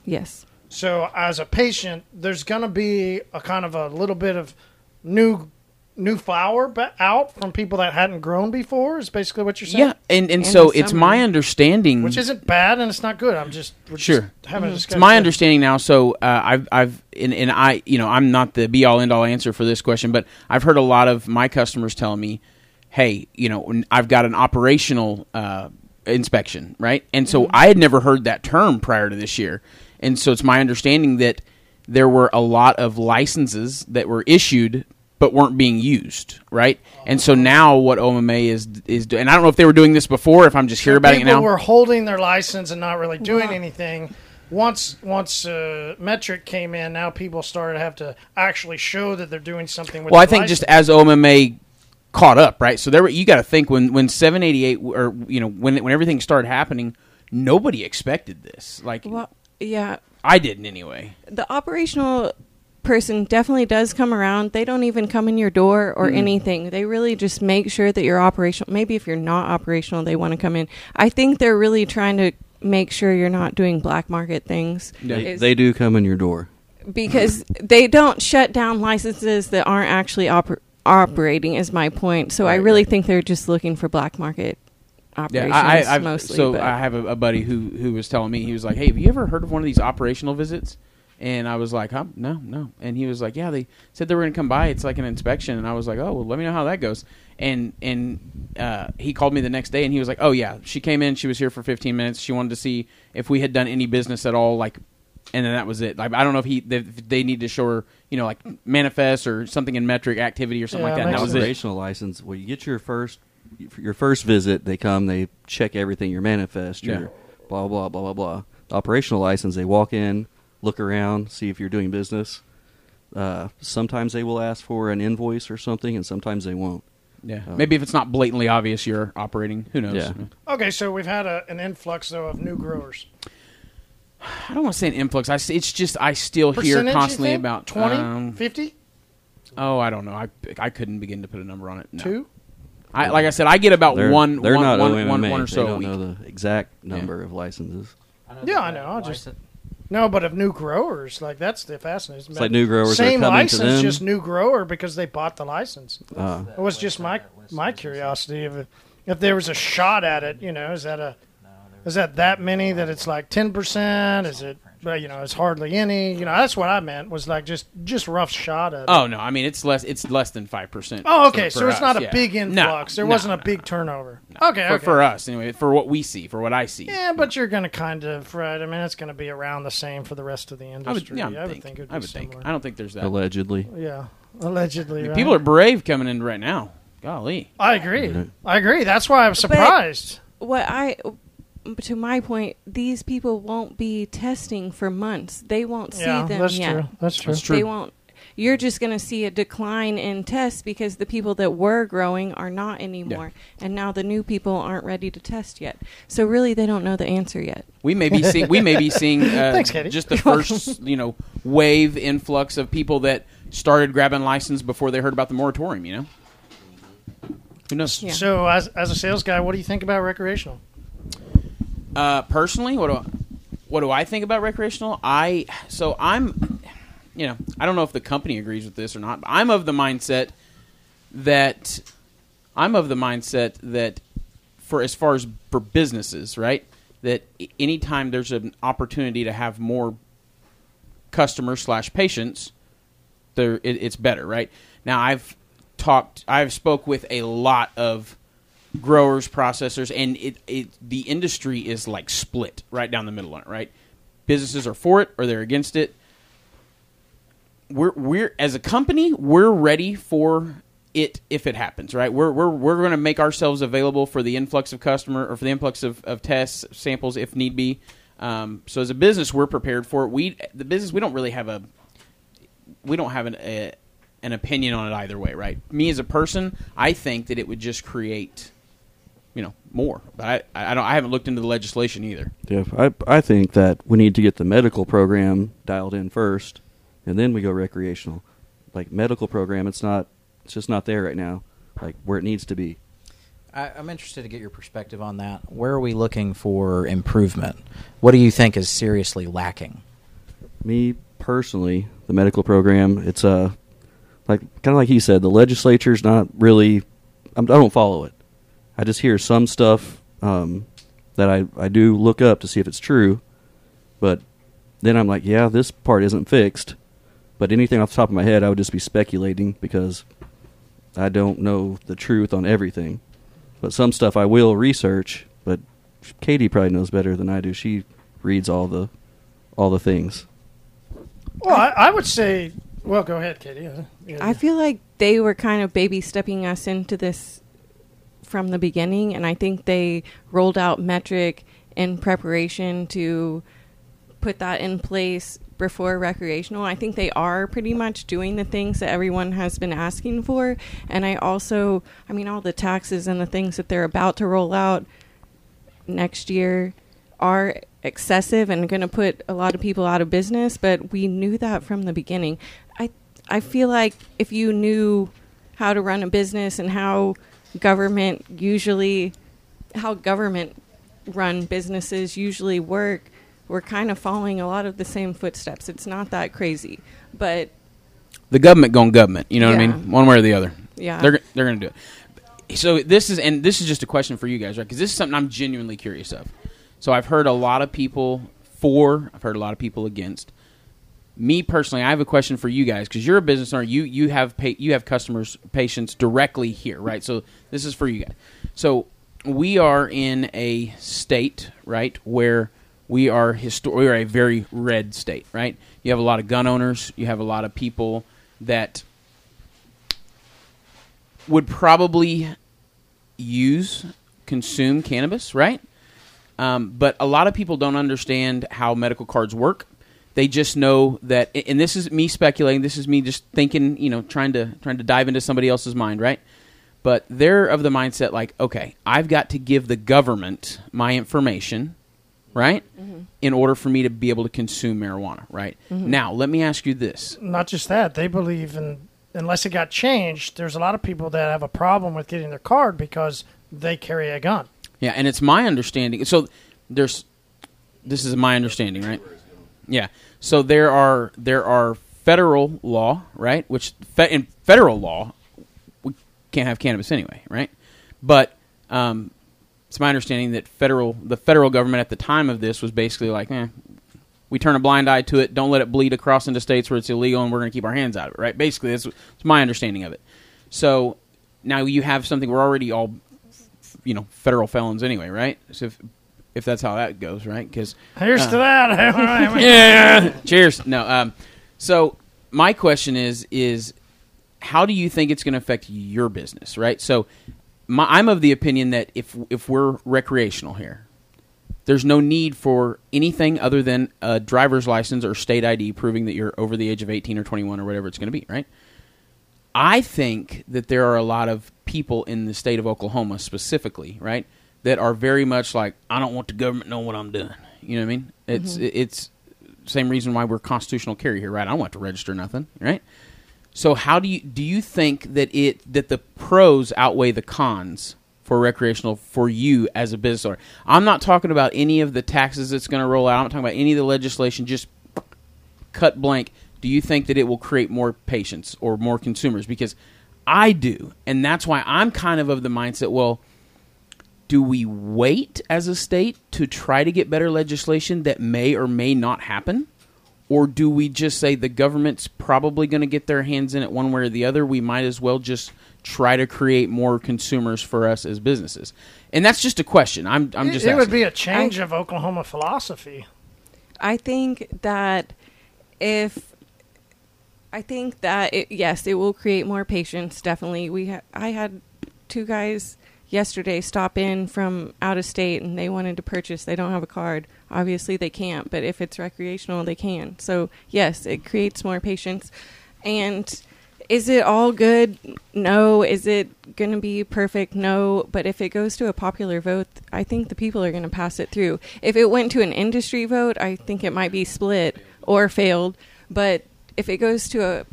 yes, So as a patient, there's going to be a kind of a little bit of new new flower out from people that hadn't grown before. Is basically what you're saying. Yeah, and, and In so it's my understanding. Which isn't bad and it's not good. I'm just we're Sure. just having a it's my understanding now. So uh, I've I've and, and I you know I'm not the be all end all answer for this question, but I've heard a lot of my customers telling me, hey, you know, n- I've got an operational uh, inspection, right? And so I had never heard that term prior to this year, and so it's my understanding that there were a lot of licenses that were issued but weren't being used, right? And so now what OMMA is is do- and I don't know if they were doing this before, if I'm just hearing about it people now. were holding their license and not really doing Wow. anything. Once once uh, Metrc came in, now people started to have to actually show that they're doing something with. well, I the think just as OMMA caught up, right? So there, were, you got to think when when 788 or you know when when everything started happening, nobody expected this. Like well, yeah. I didn't anyway. the operational person definitely does come around. They don't even come in your door or Mm-hmm. anything. They really just make sure that you're operational. Maybe if you're not operational, they want to come in. I think they're really trying to make sure you're not doing black market things. They, Is- they do come in your door. because they don't shut down licenses that aren't actually oper- operating is my point. So I really right. think they're just looking for black market operations I, I, I've, mostly. so but- I have a, a buddy who who was telling me he was like, "Hey, have you ever heard of one of these operational visits?" And I was like, huh? "No, no." And he was like, "Yeah, they said they were going to come by. It's like an inspection." And I was like, "Oh, well, let me know how that goes." And and uh, he called me the next day, and he was like, "Oh yeah, she came in. She was here for 15 minutes. She wanted to see if we had done any business at all, like." And then that was it. Like I don't know if he if they need to show her, you know, like manifest or something in Metrc activity or something Yeah, like that. And that was it. operational license. Well, you get your first your first visit. They come. They check everything. Your manifest. Your Yeah. blah blah blah blah blah. The operational license. They walk in, look around, see if you're doing business. Uh, sometimes they will ask for an invoice or something, and sometimes they won't. Yeah, Oh. maybe if it's not blatantly obvious you're operating, who knows? Yeah. okay, so we've had a, an influx though of new growers. I don't want to say an influx. I s it's just I still hear Percentage, you constantly about 20, um, 50, oh, I don't know. I I couldn't begin to put a number on it. No. two. I like I said, I get about They're, one. They're one- not one- OMMA. one- one or they so a don't week. know the exact number of licenses. i Yeah, I know. I'll just no, but of new growers, like that's the fascinating. It's like new growers Same are coming license, to them. just new grower because they bought the license. Uh, It was just my my curiosity if if there was a shot at it. You know, is that a is that that many that it's like ten percent? Is it well, you know it's hardly any? You know, that's what I meant was like just just rough shot at it. Oh no, I mean it's less. It's less than five percent. Oh, okay. so it's not a big No, influx. there no, wasn't no, a big no. turnover. Okay, For, okay. for us anyway, for what we see, for what I see. yeah, but you're going to kind of right. I mean, it's going to be around the same for the rest of the I would, industry. yeah, I would think, think it would be I would think. I don't think there's that. allegedly. Yeah, allegedly. right? People are brave coming in right now. Golly. I agree. Right. I agree. That's why I'm surprised. what I to my point, these people won't be testing for months. They won't see yeah, them that's yet. true. That's true. That's true. They won't. you're just going to see a decline in tests because the people that were growing are not anymore, and now the new people aren't ready to test yet. So really, they don't know the answer yet. We may be seeing we may be seeing uh, Thanks, just the first you know wave influx of people that started grabbing license before they heard about the moratorium. You know, who knows? Yeah. So, as, as a sales guy, what do you think about recreational? Uh, personally, what do I, what do I think about recreational? I so I'm, you know, I don't know if the company agrees with this or not. But I'm of the mindset that I'm of the mindset that for as far as for businesses, right? That anytime there's an opportunity to have more customers slash patients, there it, it's better, right? Now I've talked, I've spoke with a lot of growers, processors, and it, it the industry is like split right down the middle on it, right? Businesses are for it or they're against it. We're we're as a company, we're ready for it if it happens, right? We're we're we're going to make ourselves available for the influx of customer or for the influx of, of tests samples if need be. Um, so as a business, we're prepared for it. We the business we don't really have a we don't have an a, an opinion on it either way, right? Me as a person, I think that it would just create, you know, more. But I, I don't. I haven't looked into the legislation either. Yeah, I I think that we need to get the medical program dialed in first, and then we go recreational. Like medical program, it's not, it's just not there right now, like where it needs to be. I, I'm interested to get your perspective on that. Where are we looking for improvement? What do you think is seriously lacking? Me personally, the medical program, it's uh, like kind of like he said, the legislature's not really. I'm, I don't follow it. I just hear some stuff um, that I I do look up to see if it's true, but then I'm like, yeah, this part isn't fixed. But anything off the top of my head, I would just be speculating because I don't know the truth on everything. But some stuff I will research. But Katie probably knows better than I do. She reads all the all the things. Well, I, I would say. Well, go ahead, Katie. Uh, yeah. I feel like they were kind of baby stepping us into this from the beginning, and I think they rolled out Metrc in preparation to put that in place before recreational. I think they are pretty much doing the things that everyone has been asking for, and I also, I mean, all the taxes and the things that they're about to roll out next year are excessive and going to put a lot of people out of business, but we knew that from the beginning. I I feel like if you knew how to run a business and how government usually how government run businesses usually work, we're kind of following a lot of the same footsteps. It's not that crazy, but The government going government. You know what I mean? One way or the other. yeah. They're they're going to do it. So this is and this is just a question for you guys, right? Because this is something I'm genuinely curious of. So I've heard a lot of people for. I've heard a lot of people against. Me personally, I have a question for you guys because you're a business owner. You you have pa- you have customers patients directly here, right? So this is for you guys. So we are in a state, right, where we are histor- we are a very red state, right? You have a lot of gun owners. You have a lot of people that would probably use consume cannabis, right? Um, but a lot of people don't understand how medical cards work. They just know that, and this is me speculating. This is me just thinking, you know, trying to trying to dive into somebody else's mind, right? But they're of the mindset like, okay, I've got to give the government my information, right, mm-hmm. in order for me to be able to consume marijuana, right? Mm-hmm. Now, let me ask you this: not just that they believe in unless it got changed there's a lot of people that have a problem with getting their card because they carry a gun Yeah, and it's my understanding. So there's this is my understanding, right? Yeah. So there are there are federal law, right? Which fe- in federal law we can't have cannabis anyway, right? But um, it's my understanding that federal the federal government at the time of this was basically like, eh, we turn a blind eye to it. Don't let it bleed across into states where it's illegal, and we're going to keep our hands out of it, right? Basically, that's, that's my understanding of it. So now you have something we're already all you know federal felons anyway, right? So if if that's how that goes, right? Because here's to that yeah, cheers. No, um, so my question is is how do you think it's going to affect your business, right? So my, I'm of the opinion that if if we're recreational here, there's no need for anything other than a driver's license or state ID proving that you're over the age of 18 or 21 or whatever it's going to be, right? I think that there are a lot of people in the state of Oklahoma specifically, right, that are very much like, I don't want the government knowing what I'm doing. You know what I mean? It's mm-hmm. it's same reason why we're constitutional carry here, right? I don't want to register nothing, right? So how do you do you think that it that the pros outweigh the cons for recreational for you as a business owner? I'm not talking about any of the taxes that's going to roll out. I'm not talking about any of the legislation. Just cut blank. Do you think that it will create more patients or more consumers? Because I do, and that's why I'm kind of of the mindset. Well, do we wait as a state to try to get better legislation that may or may not happen? Or do we just say the government's probably going to get their hands in it one way or the other? We might as well just try to create more consumers for us as businesses. And that's just a question. I'm, I'm It- just it would be a change of Oklahoma philosophy. I think that if I think that it, yes, it will create more patients. Definitely, we ha- I had two guys yesterday stop in from out of state and they wanted to purchase. They don't have a card. Obviously, they can't. But if it's recreational, they can. So yes, it creates more patients. And is it all good? No. Is it going to be perfect? No. But if it goes to a popular vote, I think the people are going to pass it through. If it went to an industry vote, I think it might be split or failed. But if it goes to a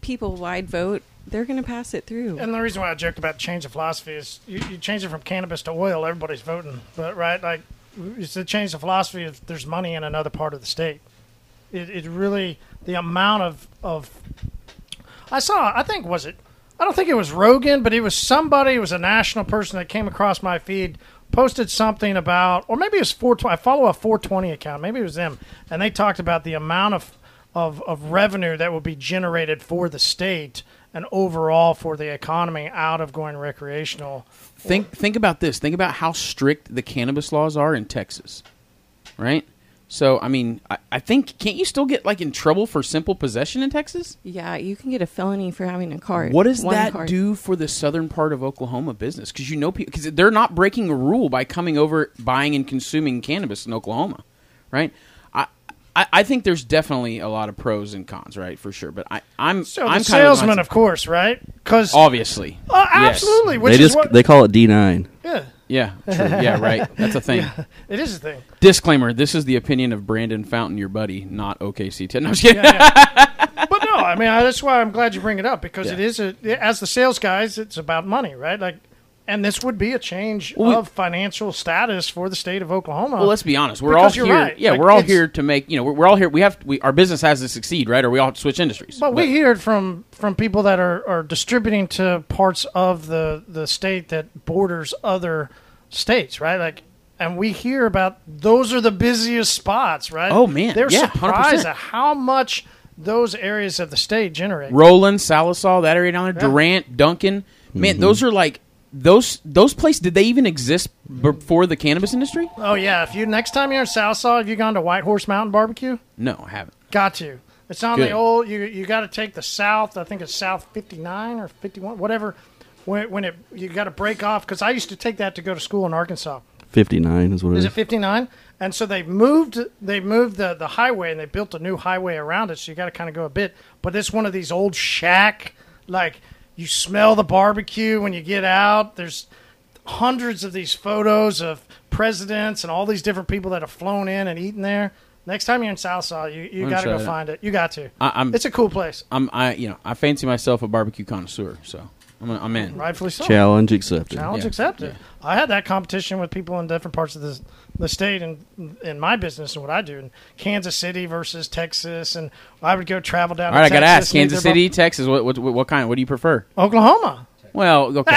people wide vote, they're going to pass it through. And the reason why I joked about change of philosophy is you, you change it from cannabis to oil, everybody's voting. But right, like it's a change of philosophy if there's money in another part of the state. It, it really the amount of of I saw. I think was it. I don't think it was Rogan, but it was somebody. It was a national person that came across my feed, posted something about, or maybe it was 420. I follow a 420 account. Maybe it was them, and they talked about the amount of of, of revenue that would be generated for the state and overall for the economy out of going recreational. think think about this. Think about how strict the cannabis laws are in Texas, right? So I mean, I, I think can't you still get like in trouble for simple possession in Texas? yeah, you can get a felony for having a card. What does One that card. do for the southern part of Oklahoma business? Because you know, because they're not breaking a rule by coming over, buying and consuming cannabis in Oklahoma, right? I, I, I think there's definitely a lot of pros and cons, right, for sure. But I, I'm So I'm the kind salesman, of, of course, right? Because obviously, uh, absolutely, which they is just what. they call it D nine. yeah, yeah, true. yeah, right. That's a thing. it is a thing. Disclaimer: This is the opinion of Brandon Fountain, your buddy, not OKC Ten. No, I'm just kidding. but no, I mean I, that's why I'm glad you bring it up because Yeah. it is a as the sales guys, it's about money, right? Like, and this would be a change Well, we- of financial status for the state of Oklahoma. Well, let's be honest. We're all here. right. Yeah, Like, we're all here to make. You know, we're, we're all here. We have. We our business has to succeed, right? Or we all have to switch industries. But we hear it from from people that are, are distributing to parts of the the state that borders other states, right? Like, and we hear about those are the busiest spots, right? Oh, man. they're Yeah, surprised 100%. at how much those areas of the state generate. Roland, Sallisaw, that area down there, Yeah. Durant, Duncan. Man, mm-hmm. those are like those those places. Did they even exist before the cannabis industry? Oh yeah, if you next time you're in Sallisaw, have you gone to Wild Horse Mountain Barbecue? No, I haven't. Got to. It's on Good. the old. You you got to take the south. I think it's South 59 or 51, whatever. When, when it you got to break off because I used to take that to go to school in Arkansas. Fifty nine is what it Is is. it 59? And so they moved they moved the, the highway and they built a new highway around it. So you got to kind of go a bit. But it's one of these old shack like you smell the barbecue when you get out. There's hundreds of these photos of presidents and all these different people that have flown in and eaten there. Next time you're in Sallisaw, you, you got to go find it. You got to. I, I'm It's a cool place. I'm I you know I fancy myself a barbecue connoisseur, so I'm I'm in. Rightfully so. Challenge accepted. Challenge Yeah. accepted. I had that competition with people in different parts of the the state and in my business and what I do in Kansas City versus Texas, and I would go travel down. All right, I to got to Texas ask and Kansas their City, Texas. What, what what kind? What do you prefer? Oklahoma. Well, okay.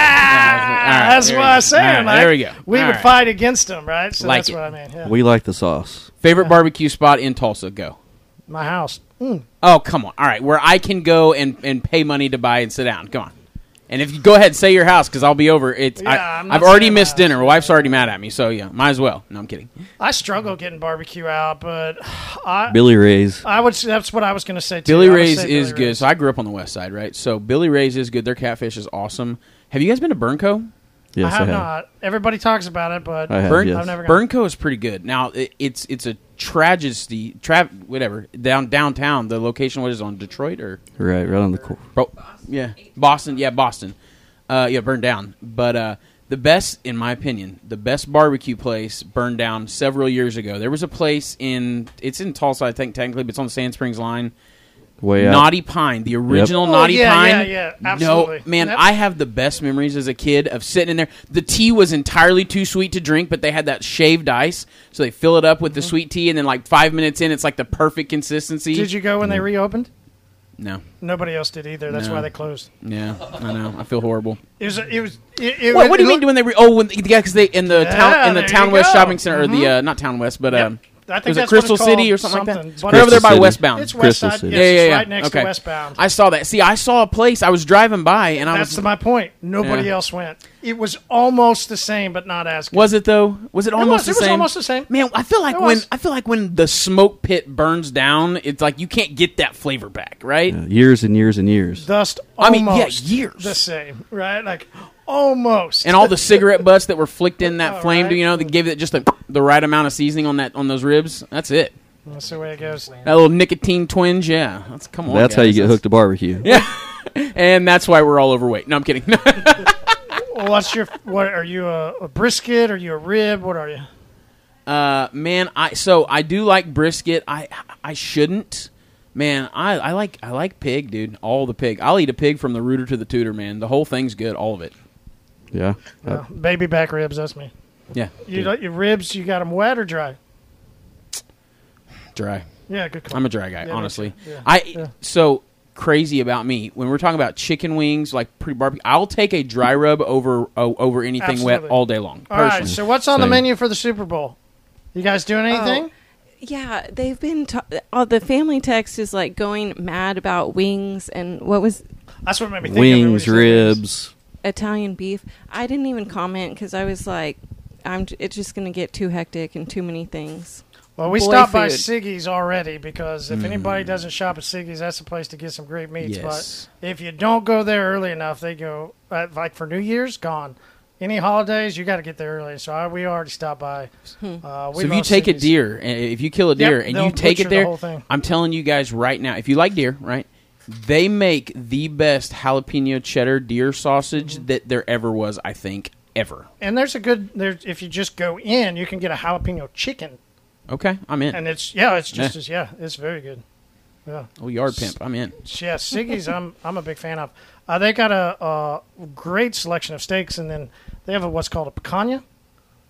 Ah, that's what I was saying. like, there we go. We All would right. fight against them, right? So Like that's it. what I mean. Yeah. We like the sauce. Favorite barbecue spot in Tulsa? Go. my house. Mm. Oh, come on. All right, where I can go and, and pay money to buy and sit down. Come on. And if you go ahead and say your house, because I'll be over. It's Yeah, I, I'm not I've already missed my dinner. My wife's already mad at me, so yeah, might as well. No, I'm kidding. I struggle getting barbecue out, but I Billy Ray's. I would. That's what I was going to say. Too. Billy Ray's say is Billy good. Ray's. So I grew up on the west side, right? So Billy Ray's is good. Their catfish is awesome. Have you guys been to Burn Co? Yes, I have I have. not. Everybody talks about it, but I have, Burn, yes. I've never gone. Burn Co is pretty good. Now it, it's it's a tragedy. Tra- whatever down downtown. The location was on Detroit or Right, right on the cor- Bro, yeah, Boston. Yeah, Boston. Uh, yeah, burned down. But uh, the best, in my opinion, the best barbecue place burned down several years ago. There was a place in it's in Tulsa, I think technically, but it's on the Sand Springs line. way out. Knotty Pine, the original Oh, Knotty yeah, Pine. yeah, yeah, absolutely. No, man, Yep. I have the best memories as a kid of sitting in there. The tea was entirely too sweet to drink, but they had that shaved ice, so they fill it up with the sweet tea, and then like five minutes in, it's like the perfect consistency. Mm-hmm. Did you go when they reopened? No. Nobody else did either. That's No. why they closed. Yeah, I know. I feel horrible. It was. It was. It, it, What, what do you mean when they re- oh when yeah because they in the Yeah, town in the there town west go. shopping center or the Mhm. uh, not town west but um I think was it that's what it's Crystal City or something, like something. that? But Right over there by City. Westbound. It's Crystal West Side. City. Yes, yeah, yeah, it's yeah. right next okay. to Westbound. I saw that. See, I saw a place. I was driving by and I That's was. to my point. Nobody Yeah. else went. It was almost the same, but not as good. was it though? Was it almost was, the it was same? almost the same. Man, I feel like It when was. I feel like when the smoke pit burns down, it's like you can't get that flavor back, right? Yeah, years and years and years. Dust I mean, yeah, years. the same, right? Like almost. And all the cigarette butts that were flicked in that Oh, flame, right. you know, that gave it just a, the right amount of seasoning on that on those ribs. That's it. That's the way it goes. That little nicotine twinge, yeah. That's come on. That's how you get hooked to barbecue. Yeah. and that's why we're all overweight. No, I'm kidding. Well, what's your? What are you? A, a brisket? Are you a rib? What are you? uh, man, I so I do like brisket. I I shouldn't. Man, I, I like I like pig, dude. All the pig. I'll eat a pig from the rooter to the tutor, man. The whole thing's good, all of it. Yeah. Uh, Uh, baby back ribs. That's me. Yeah. You dude. like your ribs? You got them wet or dry? dry. Yeah, good call. I'm a dry guy, Yeah, me honestly. too. Yeah. I Yeah. so crazy about me when we're talking about chicken wings, like pre barbecue. I'll take a dry rub over o over anything wet all day long. All right. Personally. So what's on the Same. menu for the Super Bowl? You guys doing anything? Yeah, they've been. Ta- oh, the family text is like going mad about wings and what was That's what made me think. of it when you wings, said wings. ribs. Italian beef. I didn't even comment because I was like, I'm. j- It's just going to get too hectic and too many things. Well, we Boy stopped by food. Siggy's already because if anybody Mm. doesn't shop at Siggy's, that's the place to get some great meats. Yes. But if you don't go there early enough, they go uh, like for New Year's, gone. Any holidays, you got to get there early. So I, we already stopped by. Hmm. Uh, we So if you love take a Siggy's. deer, and if you kill a deer and they'll you take butcher it the there, whole thing. I'm telling you guys right now, if you like deer, right, they make the best jalapeno cheddar deer sausage Mm-hmm. that there ever was. I think ever. and there's a good there. If you just go in, you can get a jalapeno chicken, Okay, I'm in. and it's yeah, it's just Yeah. as yeah, it's very good. Yeah, oh, yard pimp, I'm in. yeah, Siggy's. I'm I'm a big fan of. Uh, they got a, a great selection of steaks, and then they have a what's called a picanha.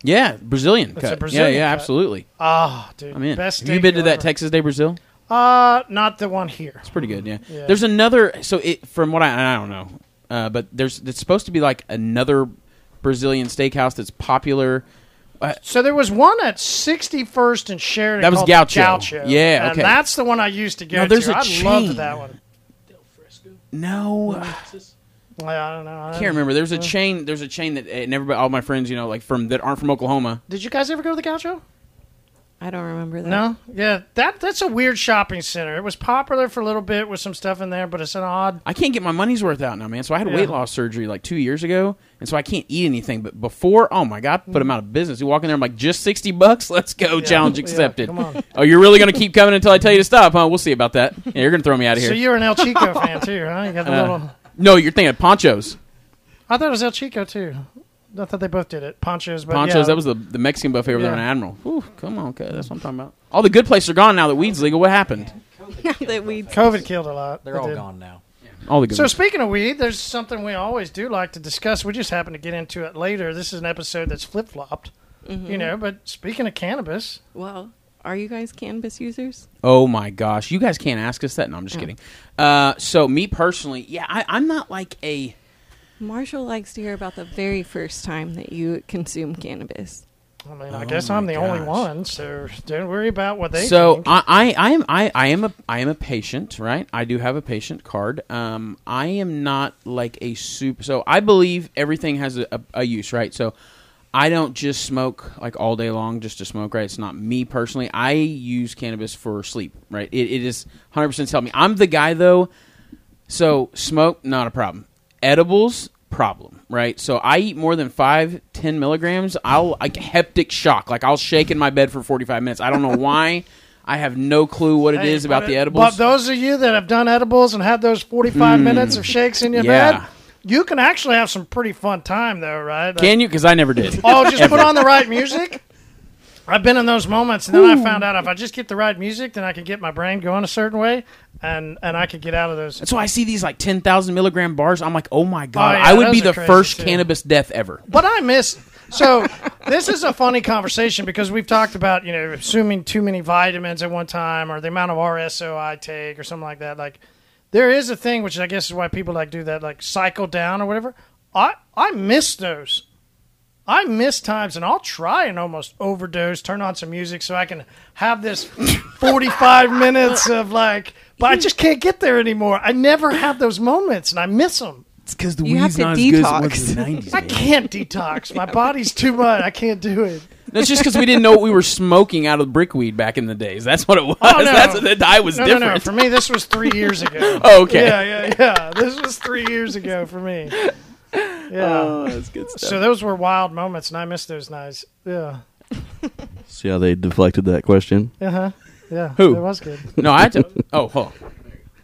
Yeah, Brazilian It's a cut. Brazilian yeah, yeah, cut. absolutely. Ah, dude, I'm in. best. Have you been to you'll that Texas de Brazil? Uh, not the one here. It's pretty good. Yeah. Yeah. There's another. So it from what I I don't know, uh, but there's it's supposed to be like another Brazilian steakhouse that's popular. So there was one at 61st and Sheridan. That was Gaucho. Gaucho. Yeah, and okay. that's the one I used to go No, there's to. a I chain. loved that one. No, I Well, I don't know. I can't remember. There's a chain. There's a chain that and everybody, all my friends, you know, like from that aren't from Oklahoma. Did you guys ever go to the Gaucho? I don't remember that. No. Yeah, that that's a weird shopping center. It was popular for a little bit with some stuff in there, but it's an odd. I can't get my money's worth out now, man. So I had Yeah. weight loss surgery like two years ago, and so I can't eat anything. But before, oh my god, put them out of business. You walk in there, I'm like, just sixty bucks. Let's go. Yeah. Challenge Yeah, accepted. come on. Oh, you're really gonna keep coming until I tell you to stop, huh? We'll see about that. Yeah, you're gonna throw me out of here. So you're an El Chico fan too, huh? You got the Uh, little. no, you're thinking of Pancho's. I thought it was El Chico too. I thought they both did it. Pancho's, but Pancho's. yeah. That was the the Mexican buffet over there Yeah. on Admiral. Ooh, come on, okay, that's what I'm talking about. All the good places are gone now that weed's legal. What happened? that we COVID killed a lot. They're It all did. gone now. All the good. So ones. speaking of weed, there's something we always do like to discuss. We just happen to get into it later. This is an episode that's flip flopped, Mm-hmm. you know. But speaking of cannabis, Well, are you guys cannabis users? Oh my gosh, you guys can't ask us that. No, I'm just Oh. kidding. Uh, so me personally, yeah, I, I'm not like a. Marshall likes to hear about the very first time that you consume cannabis. I mean, I Oh guess I'm the only one, so don't worry about what they so think. I, I, I am I, I am a I am a patient, right? I do have a patient card. Um, I am not like a super. So I believe everything has a, a, a use, right? So I don't just smoke like all day long just to smoke, right? It's not me personally. I use cannabis for sleep, right? It, it is 100 percent help me. I'm the guy though. So smoke not a problem. Edibles problem, right? So I eat more than five, ten milligrams. I'll like heptic shock. Like I'll shake in my bed for forty five minutes. I don't know why. I have no clue what it is Hey, about but- the edibles. But those of you that have done edibles and had those 45 hmm. minutes of shakes in your yeah. bed, you can actually have some pretty fun time, though, right? Like, Can you? Because I never did. oh, just put on the right music. I've been in those moments, and then I found out if I just get the right music, then I can get my brain going a certain way, and and I could get out of those. That's why I see these like ten thousand milligram bars. I'm like, oh my god, Oh, yeah, I would be the first too. cannabis death ever. But I miss. So this is a funny conversation because we've talked about you know assuming too many vitamins at one time or the amount of RSO I take or something like that. Like there is a thing which I guess is why people like do that like cycle down or whatever. I I miss those. I miss times and I'll try and almost overdose, turn on some music so I can have this 45 minutes of like, but I just can't get there anymore. I never have those moments and I miss them. It's because the You have weed's to not as good as it was detox. in the nineties. I can't detox. My body's too much. I can't do it. That's just because we didn't know what we were smoking out of brickweed back in the days. That's what it oh, was. Oh, no. That's the dye was No, different. no, no. For me, this was three years ago. Oh, okay. Yeah, yeah, yeah. This was three years ago for me. Yeah. Oh, that's good stuff. so those were wild moments, and I miss those nights. Yeah. See how they deflected that question? Uh huh. Yeah. Who? It was good. no, I had to. Oh, hold on.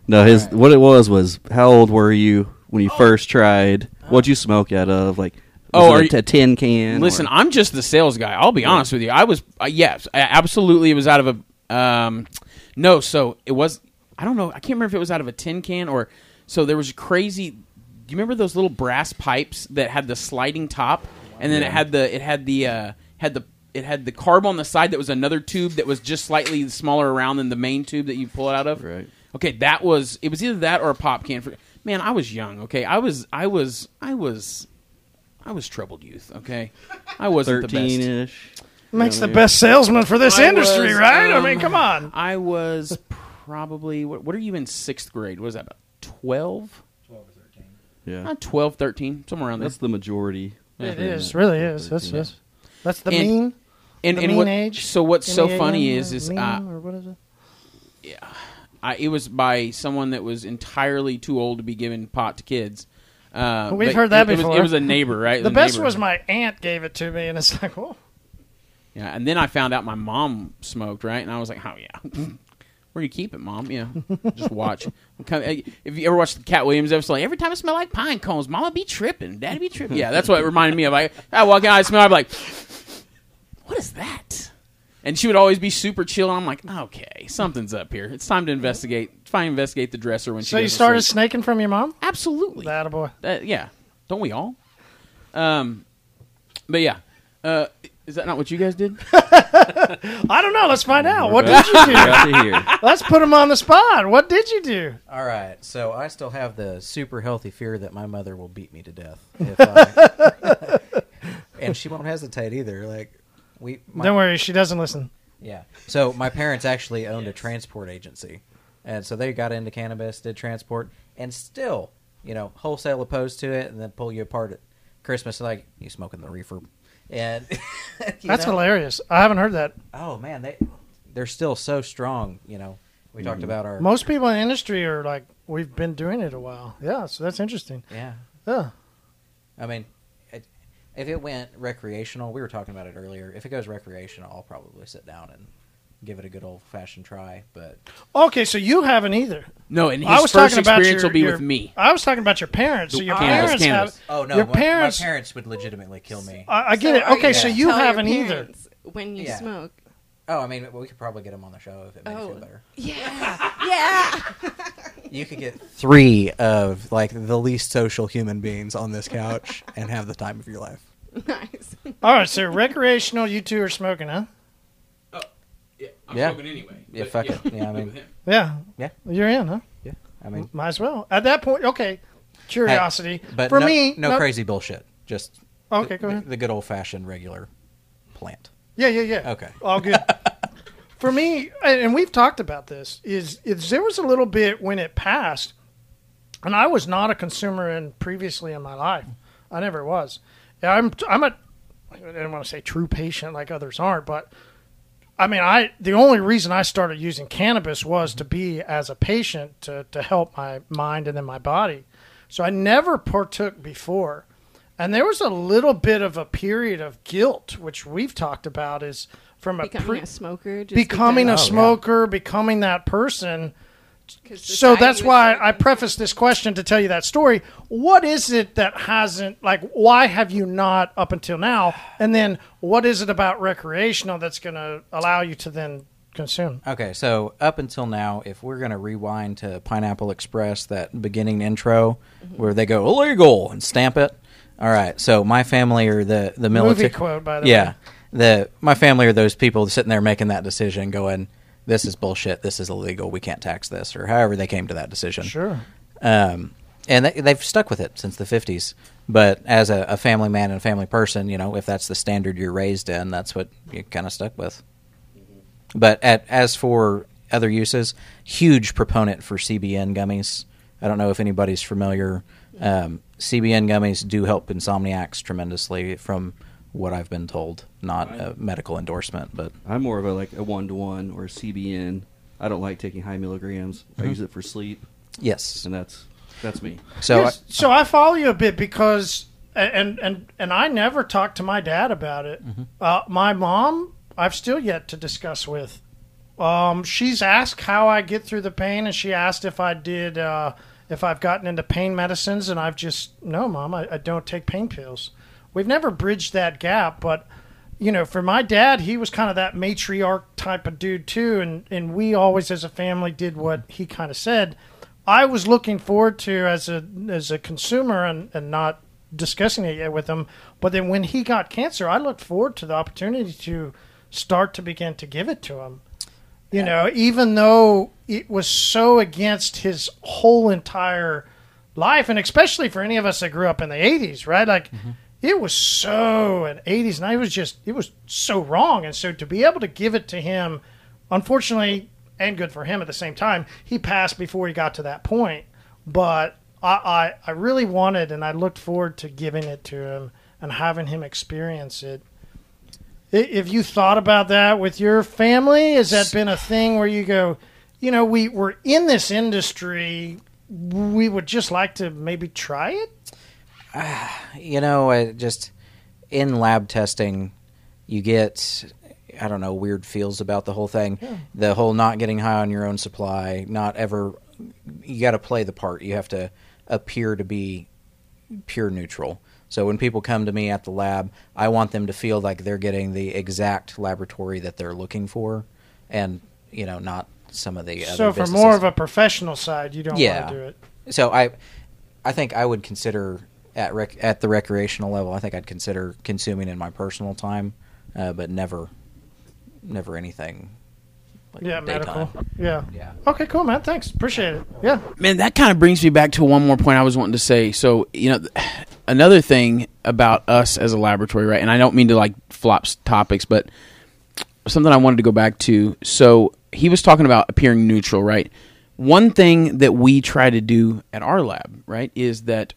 No, his what it was was how old were you when you first tried? What'd you smoke out of? Like, was Oh, it are a, you- t- a tin can? Listen, or- I'm just the sales guy. I'll be honest with you. I was uh, yes, I- absolutely. It was out of a um, no. So it was. I don't know. I can't remember if it was out of a tin can or. So there was a crazy. Do you remember those little brass pipes that had the sliding top, and then it had the it had the uh, had the it had the carb on the side that was another tube that was just slightly smaller around than the main tube that you pull it out of. Right. Okay, that was it. Was either that or a pop can. For man, I was young. Okay, I was I was I was I was troubled youth. Okay, I wasn't the thirteen best. ish. Makes the best salesman for this I industry, was, right? I um, mean, come on. I was probably what, what are you in sixth grade? What is that about 12? Yeah, Not 12, 13, somewhere around there. that's the majority. It Yeah. is, really is. That's that's that's the And- mean. And, the and mean what, age. So what's so MEAM, funny is is mean, uh, or what is it? I, it was by someone that was entirely too old to be giving pot to kids. Uh, We've but heard that it, it was- before. It was, a neighbor, right? The A best neighbor. was my aunt gave it to me, and it's like, oh, Yeah, and then I found out my mom smoked, right? And I was like, "Oh yeah, where do you keep it, mom? Yeah, just watch. Kind of- If you ever watched the Katt Williams episode, like, every time I smell like pine cones, Mama be tripping, Daddy be tripping. Yeah, that's what it reminded me of. I, I walk out, I smell, I'm like, what is that? And she would always be super chill. And I'm like, okay, something's up here. It's time to investigate. Try and investigate the dresser when she. so you started sleep. snaking from your mom? Absolutely. That boy. Uh, yeah, don't we all? Um, but yeah, uh, is that not what you guys did? I don't know. Let's find out. What did you do? To hear. Let's put him on the spot. What did you do? All right, so I still have the super healthy fear that my mother will beat me to death, if I, and she won't hesitate either. Like we, my, Don't worry, she doesn't listen. yeah. So my parents actually owned a transport agency, and so they got into cannabis, did transport, and still, you know, wholesale opposed to it, and then pull you apart at Christmas, like you smoking the reefer, and That's know? hilarious. I haven't heard that. Oh man, they they're still so strong. You know, we talked mm-hmm. about our Most people in the industry are like, we've been doing it a while. Yeah, so that's interesting. yeah. Yeah. I mean, it, if it went recreational, we were talking about it earlier. If it goes recreational, I'll probably sit down and give it a good old fashioned try. But Okay, so you haven't either. No, and his I was first talking about experience your, will be your- with me. I was talking about your parents. So your Cannabis, parents cannabis. have. Oh, oh no, your my, parents. my parents would legitimately kill me. I, I get So it. are Okay, you so gonna you tell your haven't either. parents when you Yeah. smoke. oh, I mean, we could probably get them on the show if it made you Oh. feel better. Yeah, yeah. You could get three of like the least social human beings on this couch and have the time of your life. nice. All right, so recreational, you two are smoking, huh? Yeah, I'm Yeah. smoking anyway. Yeah, but fuck it. Yeah, I mean- Yeah. Yeah. You're in, huh? Yeah, I mean, Might as well. At that point, okay. Curiosity. but For no, me, no not- crazy bullshit. Just Okay, go the, ahead. the good old fashioned regular plant. Yeah, yeah, yeah. Okay. All good. For me, and and we've talked about this, is is there was a little bit when it passed, and I was not a consumer in previously in my life. I never was. Yeah, I'm I'm a I didn't want to say true patient like others aren't, but I mean, I the only reason I started using cannabis was to be as a patient to to help my mind and then my body. So I never partook before. And there was a little bit of a period of guilt, which we've talked about, is from a Becoming pre- a smoker. Just becoming because- a Oh, yeah. smoker, becoming that person. 'Cause So that's why so- I prefaced this question to tell you that story. What is it that hasn't, like, why have you not up until now? And then what is it about recreational that's going to allow you to then consume? Okay, so up until now, if we're going to rewind to Pineapple Express, that beginning intro where they go illegal and stamp it. All right, so my family are the the military Movie quote, by the yeah, way. the my family are those people sitting there making that decision, going, "This is bullshit. This is illegal. We can't tax this," or however they came to that decision. Sure. Um, and they, they've stuck with it since the 50s. But as a, a family man and a family person, you know, if that's the standard you're raised in, that's what you kind of stuck with. But at, as for other uses, huge proponent for CBN gummies. I don't know if anybody's familiar. Um, CBN gummies do help insomniacs tremendously, from what I've been told. Not a medical endorsement, but I'm more of a like a one to one or a CBN. I don't like taking high milligrams. I use it for sleep, yes. and that's that's me. So Yes, so I follow you a bit because, and and and I never talked to my dad about it. Uh, my mom, I've still yet to discuss with. Um, she's asked how I get through the pain, and she asked if I did, uh, if I've gotten into pain medicines, and I've just no, mom, I, I don't take pain pills. We've never bridged that gap, but you know, for my dad, he was kind of that matriarch type of dude too, and and we always, as a family, did what he kind of said. I was looking forward to as a as a consumer and, and not discussing it yet with him. But then when he got cancer, I looked forward to the opportunity to start to begin to give it to him. You know, even though it was so against his whole entire life, and especially for any of us that grew up in the '80s, right? Like, mm-hmm. It was so an '80s, and I was just it was so wrong. And so to be able to give it to him, unfortunately, and good for him at the same time, he passed before he got to that point. But I, I, I really wanted, and I looked forward to giving it to him and having him experience it. If you thought about that with your family, has that been a thing where you go, you know, we we're in this industry, we would just like to maybe try it? you know, I just in lab testing, you get I don't know weird feels about the whole thing. The whole not getting high on your own supply, not ever. You got to play the part. You have to appear to be pure neutral. So when people come to me at the lab, I want them to feel like they're getting the exact laboratory that they're looking for, and you know, not some of the other. So for businesses. more of a professional side, you don't Yeah. want to do it. So I, I think I would consider at rec- at the recreational level. I think I'd consider consuming in my personal time, uh, but never, never anything. Like Yeah, daytime. medical. Yeah. Yeah. Okay, cool, man. Thanks. Appreciate it. Yeah. Man, that kind of brings me back to one more point I was wanting to say. So, you know, another thing about us as a laboratory, right? And I don't mean to like flop topics, but something I wanted to go back to. So, he was talking about appearing neutral, right? One thing that we try to do at our lab, right, is that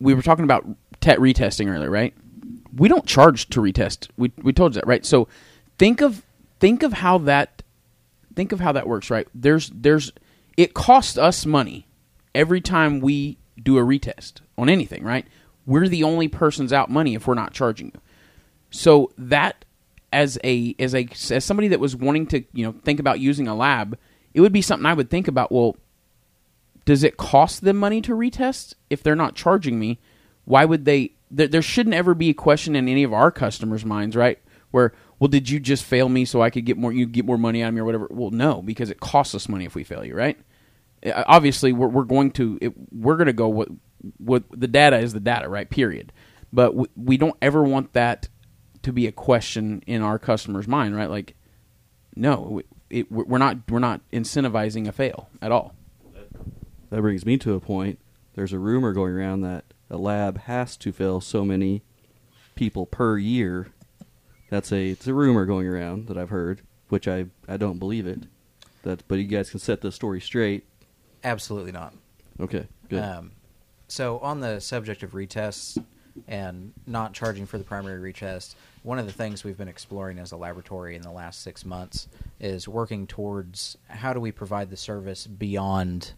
we were talking about te- retesting earlier, right? We don't charge to retest. We we told you that, right? So, think of think of how that think of how that works, right? There's there's it costs us money every time we do a retest on anything, right? We're the only persons out money if we're not charging you. So that as a as a as somebody that was wanting to, you know, think about using a lab, it would be something I would think about, well, does it cost them money to retest if they're not charging me? Why would they there, there shouldn't ever be a question in any of our customers' minds, right? Where well, did you just fail me so I could get more you get more money out of me or whatever? Well, no, because it costs us money if we fail you, right? Uh, Obviously, we're we're going to it, we're going to go what what the data is the data, right? Period. But we, don't ever want that to be a question in our customer's mind, right? Like, no, it, we're not we're not incentivizing a fail at all. That brings me to a point. There's a rumor going around that a lab has to fill so many people per year. That's a it's a rumor going around that I've heard, which I I don't believe it. That but you guys can set the story straight. Absolutely not. Okay, good. Um, so on the subject of retests and not charging for the primary retest, one of the things we've been exploring as a laboratory in the last six months is working towards how do we provide the service beyond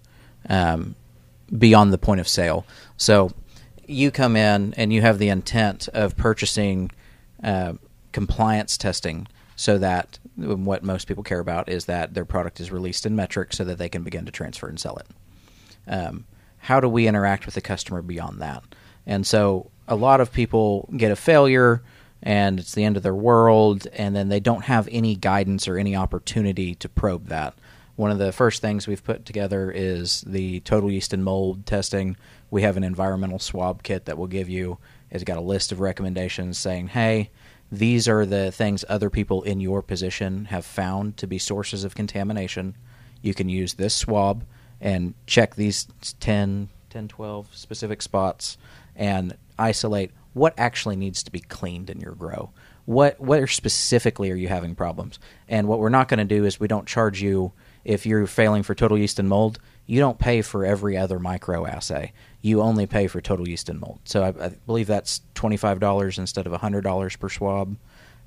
um, beyond the point of sale. So you come in and you have the intent of purchasing uh, compliance testing so that what most people care about is that their product is released in Metrc so that they can begin to transfer and sell it. Um, how do we interact with the customer beyond that? And so a lot of people get a failure and it's the end of their world, and then they don't have any guidance or any opportunity to probe that. One of the first things we've put together is the total yeast and mold testing. We have an environmental swab kit that will give you. It's got a list of recommendations saying, "Hey, these are the things other people in your position have found to be sources of contamination. You can use this swab and check these 10, 10 12 specific spots and isolate what actually needs to be cleaned in your grow. What where specifically are you having problems? And what we're not going to do is we don't charge you if you're failing for total yeast and mold. You don't pay for every other micro assay. You only pay for total yeast and mold. So I, I believe that's twenty five dollars instead of hundred dollars per swab.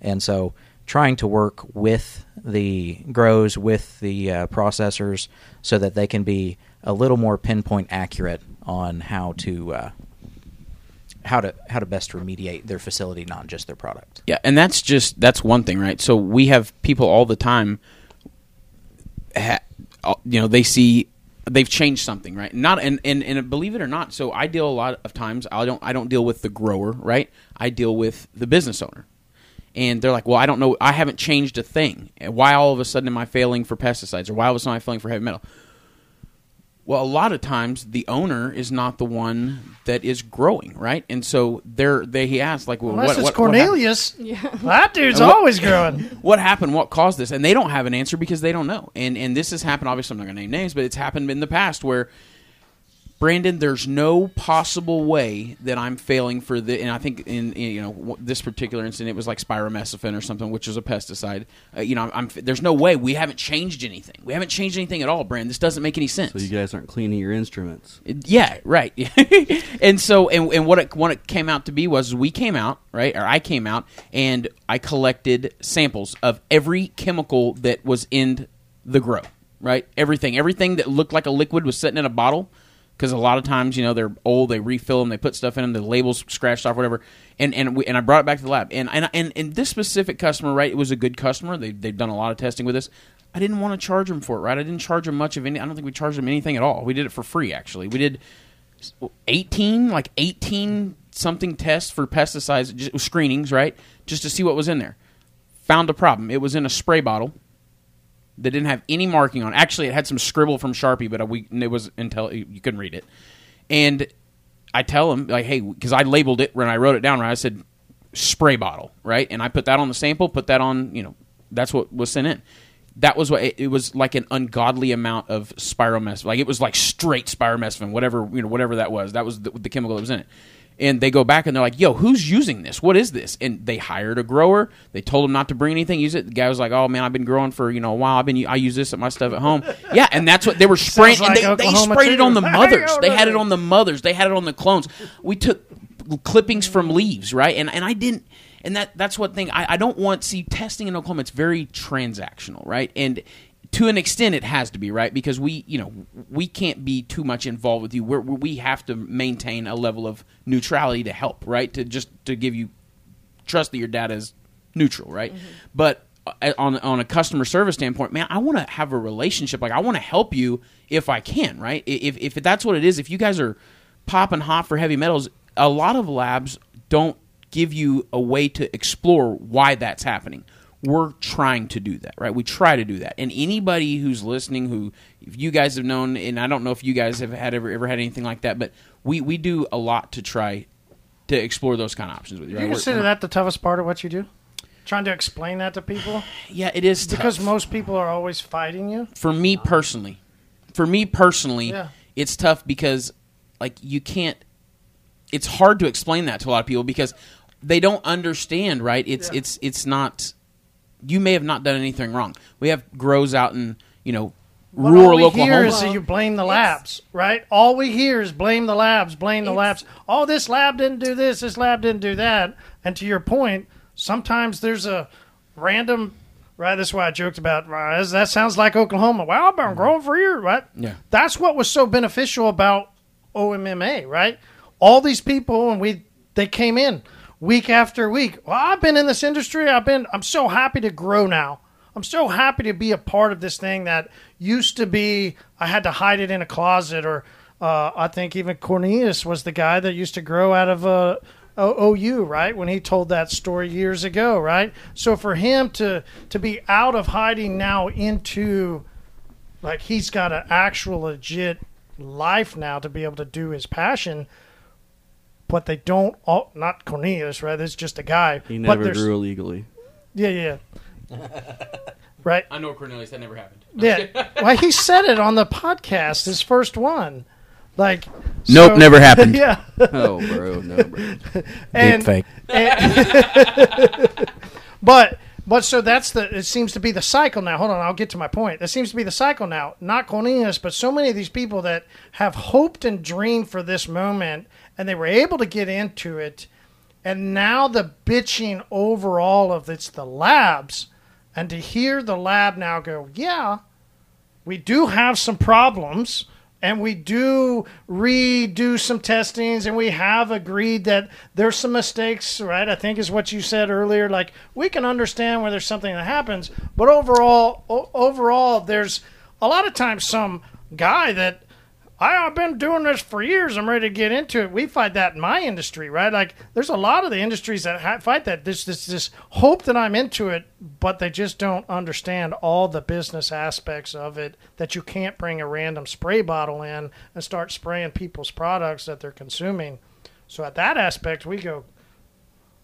And so trying to work with the grows with the uh, processors so that they can be a little more pinpoint accurate on how to uh, how to how to best remediate their facility, not just their product. Yeah, and that's just that's one thing, right? So we have people all the time. You know, they see they've changed something, right? Not and, and and believe it or not, so I deal a lot of times. I don't I don't deal with the grower, right? I deal with the business owner, and they're like, "Well, I don't know. I haven't changed a thing. Why all of a sudden am I failing for pesticides, or why all of a sudden am I failing for heavy metal?" Well, a lot of times the owner is not the one that is growing, right? And so they're they he asks like, well, Unless what, it's what, what hap- Cornelius. That dude's what- always growing. what happened? What caused this? And they don't have an answer because they don't know. And and this has happened. Obviously, I'm not going to name names, but it's happened in the past where Brandon, there's no possible way that I'm failing for the. And I think in, in you know w- this particular incident, it was like spiromesifen or something, which is a pesticide. Uh, you know, I'm, I'm there's no way we haven't changed anything. We haven't changed anything at all, Brandon. This doesn't make any sense. So you guys aren't cleaning your instruments. Yeah, right. and so, and, and what it what it came out to be was we came out right, or I came out and I collected samples of every chemical that was in the grow. Right, everything, everything that looked like a liquid was sitting in a bottle. Because a lot of times, you know, they're old, they refill them, they put stuff in them, the labels scratched off, whatever. And and we, and I brought it back to the lab. And and and, and this specific customer, right, it was a good customer. They they've done a lot of testing with us. I didn't want to charge them for it, right? I didn't charge them much of any. I don't think we charged them anything at all. We did it for free, actually. We did 18 like 18 something tests for pesticides just, screenings right just to see what was in there found a problem it was in a spray bottle that didn't have any marking on actually it had some scribble from sharpie but uh, we, it was until you couldn't read it and i tell him like hey because i labeled it when i wrote it down right i said spray bottle right and i put that on the sample put that on you know that's what was sent in that was what it, it was like an ungodly amount of spiromesifen. Like it was like straight spiromesifen, whatever you know, whatever that was. That was the, the chemical that was in it. And they go back and they're like, "Yo, who's using this? What is this?" And they hired a grower. They told him not to bring anything. Use it. The guy was like, "Oh man, I've been growing for you know a while. I've been I use this at my stuff at home." yeah, and that's what they were spraying. like and they, they sprayed it on the mothers. They had it on the mothers. They had it on the clones. We took clippings from leaves, right? And and I didn't. And that that's what thing I, I don't want. See, testing in Oklahoma, it's very transactional, right? And to an extent, it has to be right because we, you know, we can't be too much involved with you. We're, we have to maintain a level of neutrality to help, right? To just to give you trust that your data is neutral, right? But uh, on on a customer service standpoint, man, I want to have a relationship. Like I want to help you if I can, right? If if that's what it is, if you guys are popping hot for heavy metals, a lot of labs don't give you a way to explore why that's happening. We're trying to do that, right? We try to do that. And anybody who's listening, who if you guys have known, and I don't know if you guys have had ever ever had anything like that, but we we do a lot to try to explore those kind of options with you. Do right? you We're- consider that the toughest part of what you do? Trying to explain that to people yeah, it is because tough. most people are always fighting you. for me personally, for me personally, Yeah. it's tough because like you can't. It's hard to explain that to a lot of people because they don't understand. Right? It's Yeah. it's it's not. You may have not done anything wrong. We have grows out in you know But all rural we Oklahoma. hear is that you blame the labs, right? All we hear is blame the labs, blame the labs. Oh, this lab didn't do this, this lab didn't do that. And to your point, sometimes there's a random, right? That's why I joked about, uh, right, that sounds like Oklahoma. Well, I've been mm-hmm. growing for years, right? Yeah. That's what was so beneficial about OMMA, right? all these people, and we they came in week after week. Well, I've been in this industry. I've been. I'm so happy to grow now. I'm so happy to be a part of this thing that used to be I had to hide it in a closet, or uh, I think even Cornelius was the guy that used to grow out of O- OU, right? When he told that story years ago, right? So for him to to be out of hiding now into like he's got an actual legit life now to be able to do his passion. But they don't all not Cornelius, right? It's just a guy. He but never there's- grew illegally. Yeah, yeah. right. I know Cornelius. That never happened. Yeah. well, he said it on the podcast, his first one. Like, Nope, never happened. Yeah. Oh, bro, no, bro. and, fake. but but so that's the it seems to be the cycle now. Hold on, I'll get to my point. That seems to be the cycle now. Not Cornelius, but so many of these people that have hoped and dreamed for this moment, and they were able to get into it, and now the bitching overall of it's the labs, and to hear the lab now go, yeah, we do have some problems and we do redo some testings and we have agreed that there's some mistakes right? I think is what you said earlier like we can understand where there's something that happens but overall o- overall there's a lot of times some guy that I've been doing this for years. I'm ready to get into it. We fight that in my industry, right? Like, there's a lot of the industries that ha- fight that. This, this, this hope that I'm into it, but they just don't understand all the business aspects of it. That you can't bring a random spray bottle in and start spraying people's products that they're consuming. So at that aspect, we go.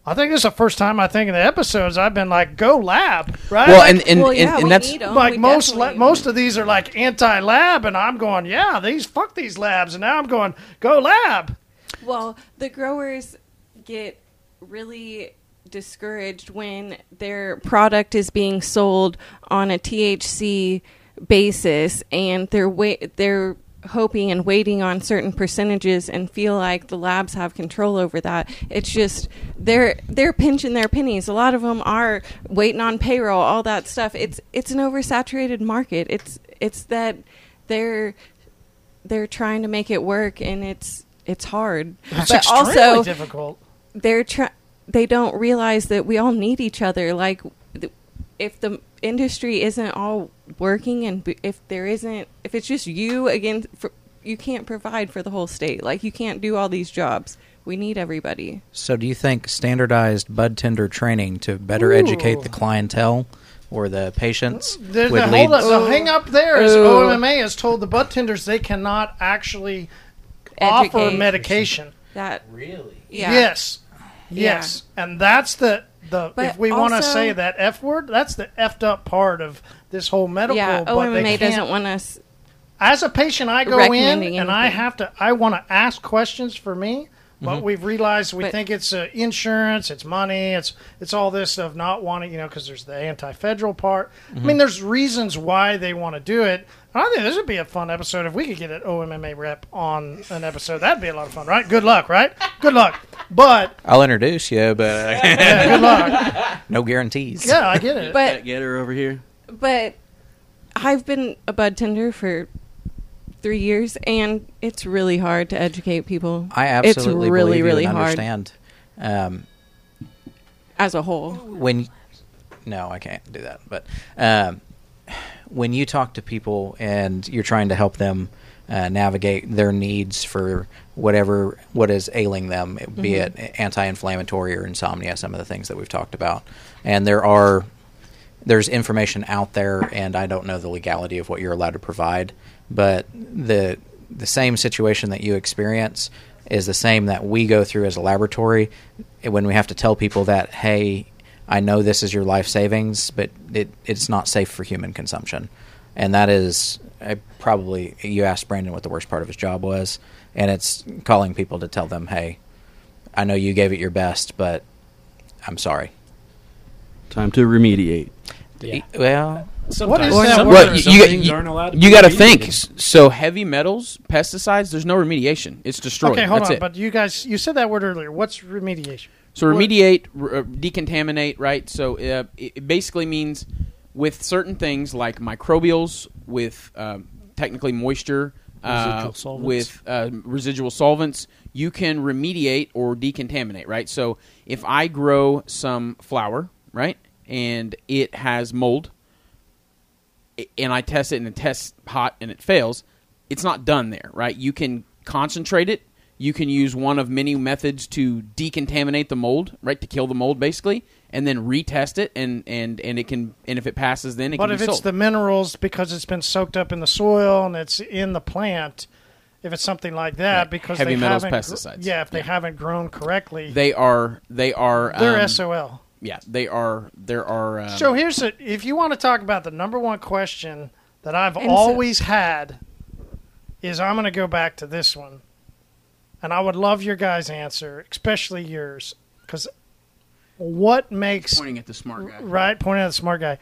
I think this is the first time I think in the episodes I've been like, "Go lab," right? Well, and and, well, and, yeah, and we that's like We most la- most of these are like anti-lab and i'm going yeah these fuck these labs. And now i'm going go lab. Well, the growers get really discouraged when their product is being sold on a THC basis and they're wait they're hoping and waiting on certain percentages and feel like the labs have control over that. It's just they're they're pinching their pennies. A lot of them are waiting on payroll, all that stuff. It's it's an oversaturated market. It's it's that they're they're trying to make it work and it's it's hard. it's but also difficult they're try- they don't realize that we all need each other like if the industry isn't all working and if there isn't if it's just you again for, you can't provide for the whole state like you can't do all these jobs we need everybody So, do you think standardized bud tender training to better Ooh. educate the clientele or the patients the, would the, lead? hold up, the hang up there is Oh. OMMA has told the butt tenders they cannot actually offer medication. that Really? yeah Yes, yes, and that's the the But if we want to say that f word, that's the effed up part of this whole medical. yeah but OMMA doesn't want us as a patient, I go in and I have to. I want to ask questions for me, but mm-hmm. we've realized we But- think it's uh, insurance, it's money, it's it's all this of not wanting, you know, because there's the anti-federal part. I mean, mm-hmm. there's reasons why they want to do it. And I think this would be a fun episode if we could get an OMMA rep on an episode. That'd be a lot of fun, right? Good luck, right? Good luck. But I'll introduce you, but uh, yeah, good luck. no guarantees. Yeah, I get it. but Get her over here. but I've been a bud tender for three years, and it's really hard to educate people. I absolutely it's really, believe you really hard understand. Um, as a whole. when no, I can't do that. But um, when you talk to people and you're trying to help them uh, navigate their needs for whatever what is ailing them, be Mm-hmm. it anti-inflammatory or insomnia, some of the things that we've talked about, and there are there's information out there, and I don't know the legality of what you're allowed to provide, but the the same situation that you experience is the same that we go through as a laboratory when we have to tell people that hey i know this is your life savings but it, it's not safe for human consumption and that is I probably you asked brandon what the worst part of his job was and it's calling people to tell them hey i know you gave it your best but i'm sorry Time to remediate. Yeah. well What is Sometimes that some- word? Well, you, you, you, aren't allowed to you be got to think. So heavy metals, pesticides. There's no remediation. It's destroyed. okay, hold That's on. it. But you guys, you said that word earlier. What's remediation? So remediate, r- uh, decontaminate, right? So uh, it it basically means with certain things like microbials, with um, technically moisture, uh, Residual solvents. with uh, residual solvents, you can remediate or decontaminate, right? So if I grow some flower, right, and it has mold, i- and I test it and it tests hot and it fails, it's not done there, right? You can concentrate it. You can use one of many methods to decontaminate the mold, right, to kill the mold basically, and then retest it, and and and it can, and if it passes, then it But can if be it's sold. the minerals because it's been soaked up in the soil and it's in the plant, if it's something like that, Right. because Heavy they metals, haven't, pesticides. yeah, if they Yeah. haven't grown correctly, they are they are they're um, SOL. Yeah, they are. There are. Um, So here's a, if you want to talk about the number one question that I've And so- always had is I'm going to go back to this one, and I would love your guys' answer, especially yours, because what makes pointing at the smart guy. right pointing at the smart guy.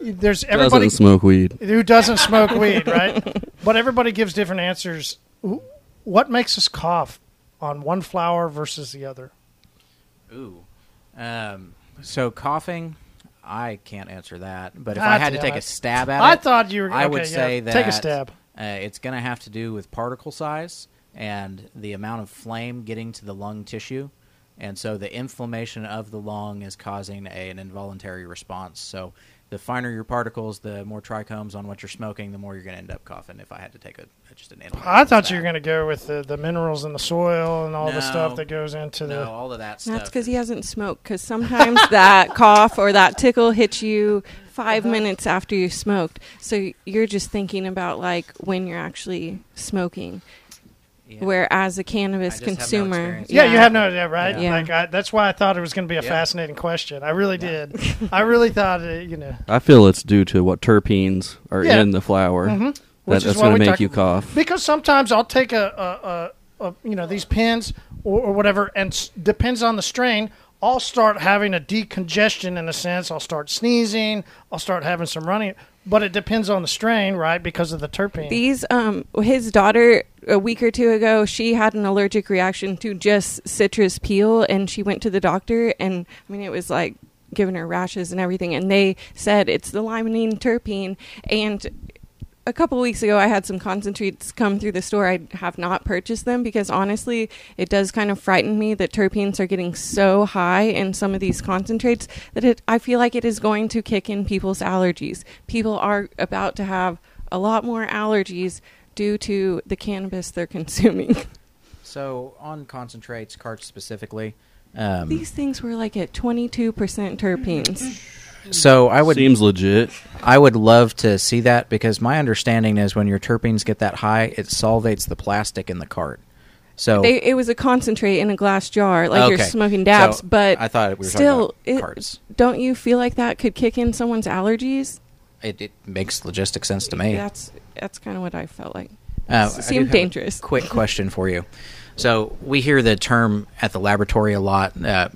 There's everybody Doesn't smoke weed. who doesn't smoke weed, right? But everybody gives different answers. What makes us cough on one flower versus the other? Ooh. Um, so coughing, I can't answer that. But if Ah, I had to take it. a stab at I it, I thought you were. I okay, would yeah, say that take a stab. Uh, it's going to have to do with particle size and the amount of flame getting to the lung tissue, and so the inflammation of the lung is causing a, an involuntary response. So the finer your particles, the more trichomes on what you're smoking, the more you're going to end up coughing. If I had to take a just an analytical I thought you were going to go with the, the minerals in the soil and all the stuff that goes into no the. all of that stuff. That's because he hasn't smoked. Because sometimes that cough or that tickle hits you 5 uh-huh. minutes after you smoked. So you're just thinking about like when you're actually smoking. Yeah. Whereas a cannabis just have no consumer. Yeah, you have no idea, right? Yeah. Like I, that's why I thought it was going to be a Yeah. fascinating question. I really did. I really thought, it, you know, I feel it's due to what terpenes are Yeah. in the flower. Mhm. That, Which that's why going to make talk- you cough. because sometimes I'll take a, a, a, a you know these pins or, or whatever, and s- depends on the strain. I'll start having a decongestion in a sense. I'll start sneezing. I'll start having some running. But it depends on the strain, right? Because of the terpene. These, um, his daughter a week or two ago, she had an allergic reaction to just citrus peel, and she went to the doctor, and I mean, it was like giving her rashes and everything, and they said it's the limonene terpene, and a couple weeks ago I had some concentrates come through the store. I have not purchased them because honestly, it does kind of frighten me that terpenes are getting so high in some of these concentrates that it I feel like it is going to kick in people's allergies. People are about to have a lot more allergies due to the cannabis they're consuming. So on concentrates, carts specifically. Um, These things were like at 22% terpenes. so I would Seems legit. I would love to see that because my understanding is when your terpenes get that high, it solvates the plastic in the cart. So They, it was a concentrate in a glass jar, like you're smoking dabs, So, but I thought we were still, talking about it- carts. don't you feel like that could kick in someone's allergies? It, it makes logistic sense to me. That's that's kind of what I felt like. Uh, It I seemed do have a dangerous. Quick question for you. So we hear the term at the laboratory a lot, uh,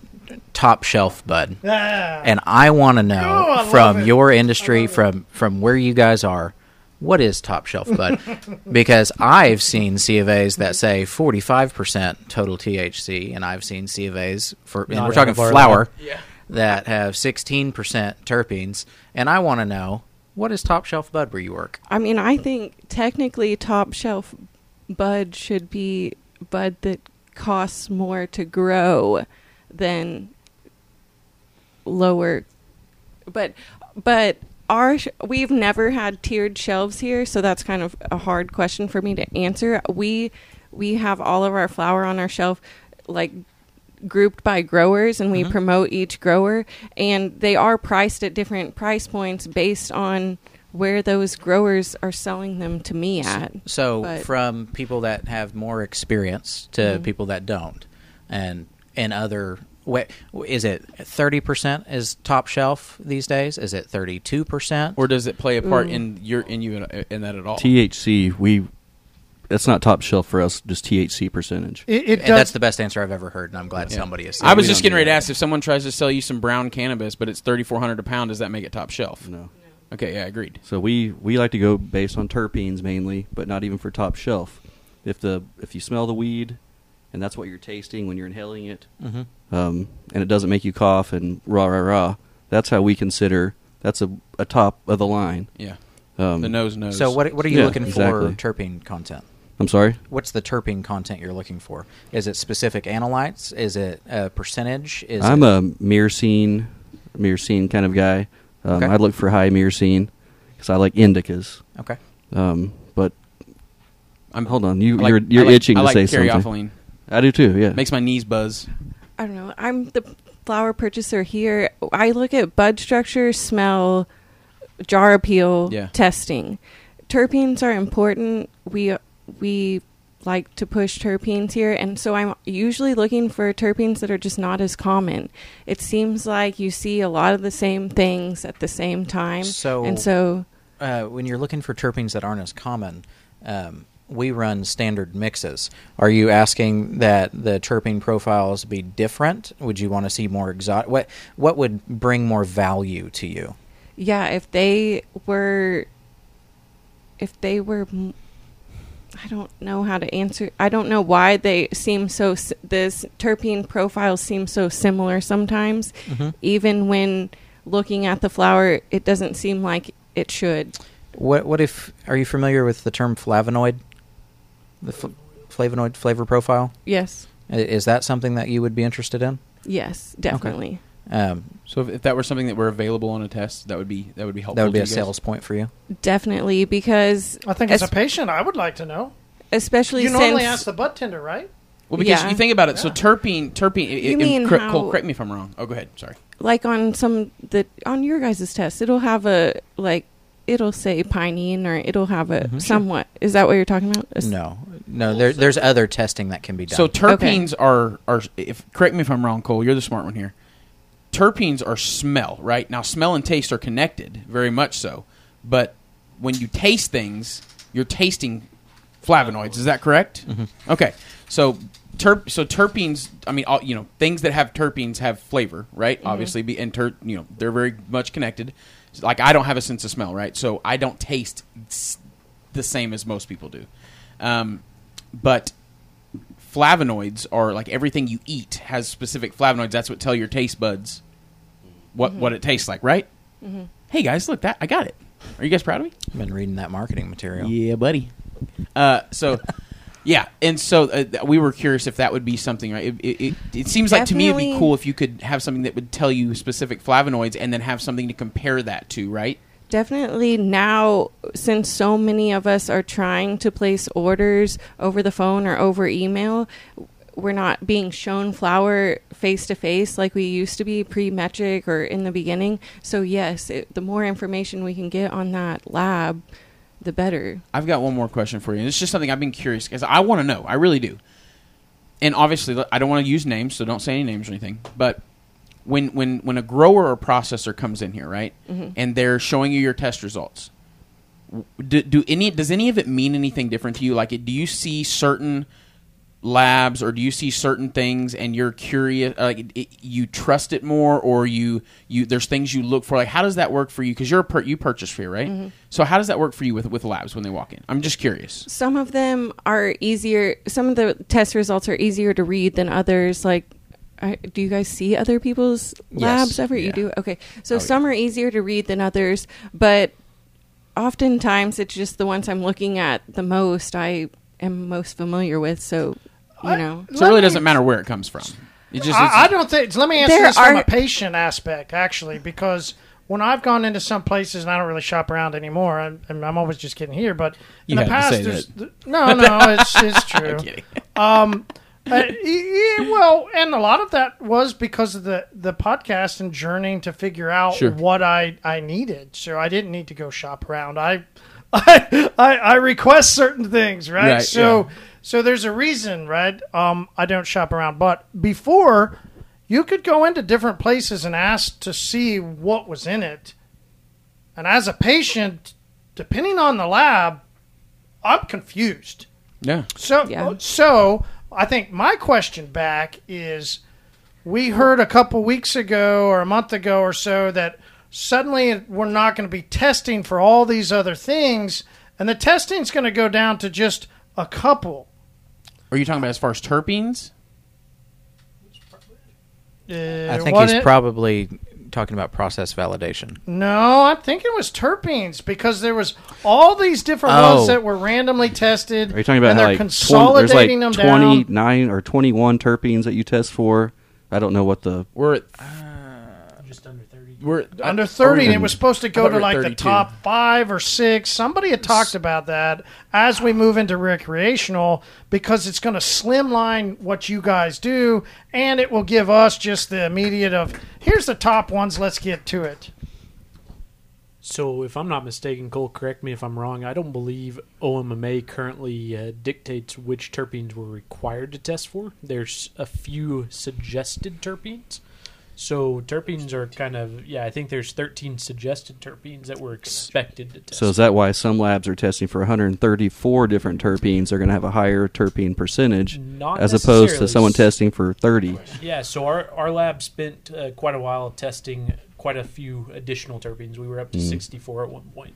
top shelf bud, Ah. and I want to know Oh, from your industry, from from where you guys are, what is top shelf bud? because I've seen C of A's that say forty five percent total THC, and I've seen C of A's for and Not we're talking of our flower lab. that have sixteen percent terpenes, and I want to know what is top shelf bud where you work. I mean, I think technically top shelf bud should be bud that costs more to grow than lower but but our sh- we've never had tiered shelves here so that's kind of a hard question for me to answer we we have all of our flower on our shelf like grouped by growers and we Mhm. promote each grower and they are priced at different price points based on where those growers are selling them to me at So But- from people that have more experience to Mhm. people that don't, and and other. What, is it thirty percent is top shelf these days? Is it thirty two percent? Or does it play a part Mm. in your in you in, in that at all? THC, we that's not top shelf for us. Just THC percentage. it, it And that's the best answer I've ever heard, and I'm glad Yeah. somebody is. I was just getting ready to ask if someone tries to sell you some brown cannabis, but it's thirty four hundred a pound. Does that make it top shelf? No. Okay, yeah, agreed. So we we like to go based on terpenes mainly, but not even for top shelf. If the if you smell the weed, and that's what you're tasting when you're inhaling it, Mhm. um, and it doesn't make you cough and rah rah rah, that's how we consider that's a, a top of the line. Yeah. Um, The nose knows. So what what are you Yeah, looking exactly. for terpene content? I'm sorry. What's the terpene content you're looking for? Is it specific analytes? Is it a percentage? Is I'm it, a myrcene, myrcene kind of guy. Um, Okay. I look for high myrcene because I like indicas. okay. Um, but I'm hold on, you I like- you're, you're I like- itching I to like say something. Caryophyllene. I do too. Yeah. Makes my knees buzz. I don't know. I'm the flower purchaser here. I look at bud structure, smell, jar appeal, Yeah. testing. Terpenes are important. We we like to push terpenes here, and so I'm usually looking for terpenes that are just not as common. It seems like you see a lot of the same things at the same time, So- and so uh, when you're looking for terpenes that aren't as common, um, we run standard mixes. Are you asking that the terpene profiles be different? Would you want to see more exotic? What what would bring more value to you? yeah, if they were, if they were, I don't know how to answer. I don't know why they seem so. This terpene profiles seem so similar sometimes, Mm-hmm. even when looking at the flower, it doesn't seem like it should. What what if? Are you familiar with the term flavonoid? The fl- flavonoid flavor profile. Yes, I- Is that something that you would be interested in? yes, definitely. Um, So if, if that were something that were available on a test, that would be that would be helpful. that would be to a you guys. sales point for you. Definitely, because I think as a patient, I would like to know. especially You normally since ask the butt tender, right? Well, because Yeah. you think about it, so Yeah. terpene, terpene. You i- i- mean cor- how- Cole, correct me if I'm wrong. Oh, go ahead. Sorry. like on some the on your guys' test, it'll have a like it'll say pinene or it'll have a Mhm. Sure. somewhat. Is that what you're talking about? A s- No, no. There, there's other testing that can be done. So terpenes are are. If correct me if I'm wrong, Cole. You're the smart one here. Terpenes are smell, right? Now, smell and taste are connected, very much so. But when you taste things, you're tasting flavonoids. Is that correct? Okay. So terp so terpenes. I mean, all, you know, things that have terpenes have flavor, right? Obviously, be and ter, you know, they're very much connected. Like I don't have a sense of smell, right? So I don't taste the same as most people do. Um, but flavonoids are like everything you eat has specific flavonoids. That's what tell your taste buds what what it tastes like, right? Hey guys, look that I got it. Are you guys proud of me? I've been reading that marketing material. Yeah, buddy. Uh, so yeah, and so uh, we were curious if that would be something. Right? It, it, it, it seems like to me it'd be cool if you could have something that would tell you specific flavonoids, and then have something to compare that to, right? Definitely now, since so many of us are trying to place orders over the phone or over email, we're not being shown flower face to face like we used to be pre Metrc or in the beginning. So, yes, it, the more information we can get on that lab, the better. I've got one more question for you. And it's just something I've been curious because I want to know. I really do. And obviously, I don't want to use names, so don't say any names or anything. But when when when a grower or processor comes in here, right, mm-hmm. and they're showing you your test results, do, do any does any of it mean anything different to you? Like, do you see certain labs or do you see certain things and you're curious uh, like it, it- you trust it more or you you there's things you look for? Like how does that work for you? Because you're a per, you purchase here right? Mm-hmm. So how does that work for you with with labs when they walk in? I'm just curious. Some of them are easier, some of the test results are easier to read than others. Like, I, do you guys see other people's labs Yes. ever? Yeah. You do? Okay. So Oh, some are easier to read than others, but oftentimes it's just the ones I'm looking at the most, I am most familiar with. So, you I- know. so it really me- doesn't matter where it comes from it just I, I don't think. Let me answer There this from a patient aspect, actually, because when I've gone into some places and I don't really shop around anymore, I'm, and I'm always just getting here. But in You the past, there's that. no, no, it's it's true. I'm kidding. Um, uh, y- y- well, and a lot of that was because of the the podcast and journeying to figure out Sure. what I I needed. So I didn't need to go shop around. I I I, I request certain things, right? Right, so yeah. so there's a reason, right? Um, I don't shop around, but before you could go into different places and ask to see what was in it. And as a patient, depending on the lab, I'm confused. yeah So, Yeah. so I think my question back is: We heard a couple weeks ago or a month ago or so that suddenly we're not going to be testing for all these other things, and the testing's going to go down to just a couple. are you talking about as far as terpenes Uh, I think he's it- probably talking about process validation? No, I think it was terpenes because there was all these different Oh. ones that were randomly tested. Are you talking about and how, they're like 20, consolidating there's like them down? 29 or 21 terpenes that you test for? I don't know what the We're at, Just under 30. We're under 30 and it was supposed to go to we were like the 32. top five or six somebody had talked about that as we move into recreational because it's going to slimline what you guys do and it will give us just the immediate of here's the top ones let's get to it So, if I'm not mistaken, Cole, correct me if I'm wrong. I don't believe OMMA currently uh, dictates which terpenes we're required to test for. There's a few suggested terpenes. So, terpenes are kind of, yeah, I think there's 13 suggested terpenes that we're expected to test. So is that why some labs are testing for 134 different terpenes? They're going to have a higher terpene percentage Not as opposed to someone testing for 30. Yeah, so our, our lab spent uh, quite a while testing quite a few additional terpenes. We were up to 64 at one point.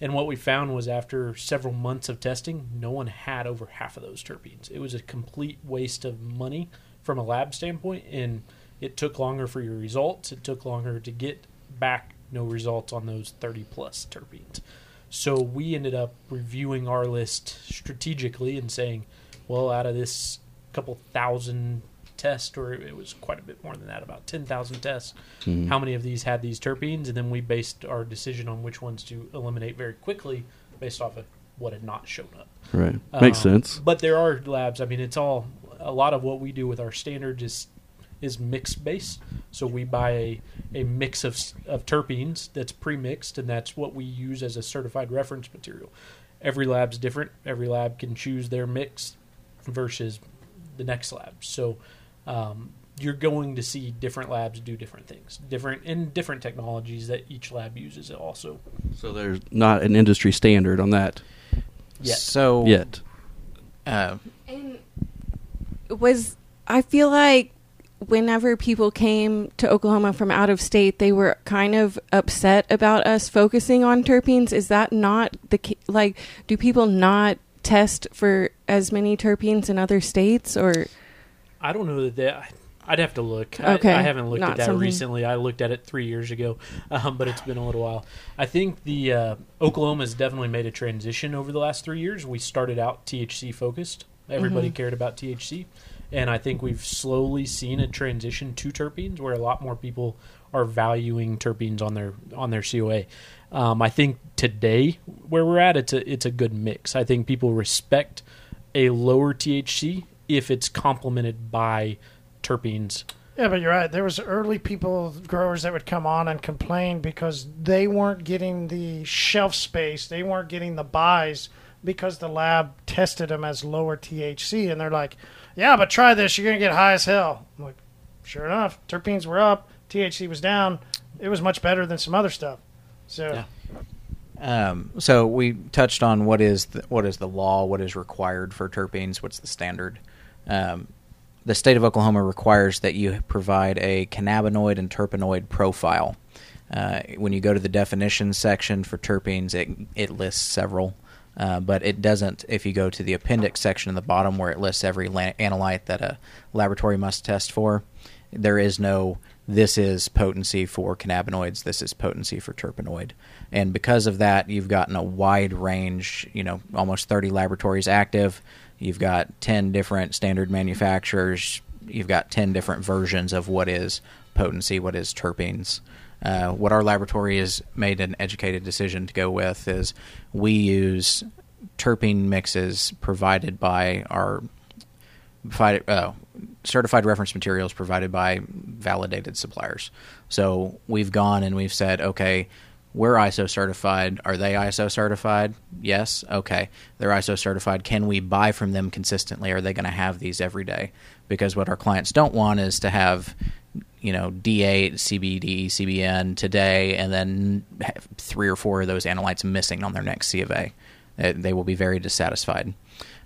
And what we found was after several months of testing, no one had over half of those terpenes. It was a complete waste of money from a lab standpoint, and it took longer for your results. It took longer to get back no results on those 30 plus terpenes. So we ended up reviewing our list strategically and saying, well, out of this couple thousand tests, or it was quite a bit more than that, about 10,000 tests, how many of these had these terpenes? And then we based our decision on which ones to eliminate very quickly based off of what had not shown up. Right. Makes Um, sense. But there are labs. I mean, it's all a lot of what we do with our standards is is mixed base. So we buy a, a mix of of terpenes that's pre mixed, and that's what we use as a certified reference material. Every lab's different. Every lab can choose their mix versus the next lab. So um, you're going to see different labs do different things, different in different technologies that each lab uses. Also, So there's not an industry standard on that Yet. So yet. Uh, And was I feel like whenever people came to Oklahoma from out of state, they were kind of upset about us focusing on terpenes. Is that not the like? Do people not test for as many terpenes in other states, or I don't know that that. I'd have to look. Okay, I, I haven't looked not at that something- recently. I looked at it three years ago, um, but it's been a little while. I think the uh, Oklahoma has definitely made a transition over the last three years. We started out THC focused. Everybody Mm-hmm. cared about THC, and I think we've slowly seen a transition to terpenes, where a lot more people are valuing terpenes on their on their COA. Um, I think today where we're at, it's a it's a good mix. I think people respect a lower THC if it's complemented by terpenes. Yeah, but you're right. There was early people, growers that would come on and complain because they weren't getting the shelf space. They weren't getting the buys because the lab tested them as lower THC. And they're like, yeah, but try this. You're going to get high as hell. I'm like, sure enough, terpenes were up. THC was down. It was much better than some other stuff. So, Yeah. Um, so we touched on what is the, what is the law, what is required for terpenes, what's the standard. Um, the state of Oklahoma requires that you provide a cannabinoid and terpenoid profile. Uh, when you go to the definitions section for terpenes, it it lists several, uh, but it doesn't. If you go to the appendix section in the bottom where it lists every la- analyte that a laboratory must test for, there is no this is potency for cannabinoids, this is potency for terpenoid. And because of that, you've gotten a wide range, you know, almost 30 laboratories active. You've got 10 different standard manufacturers. You've got 10 different versions of what is potency, what is terpenes. Uh, what our laboratory has made an educated decision to go with is we use terpene mixes provided by our uh, certified reference materials provided by validated suppliers. So we've gone and we've said, okay, we're ISO certified. Are they ISO certified? Yes. Okay. They're ISO certified. Can we buy from them consistently? Are they going to have these every day? Because what our clients don't want is to have, you know, D8, CBD, CBN today, and then three or four of those analytes missing on their next C of A. They will be very dissatisfied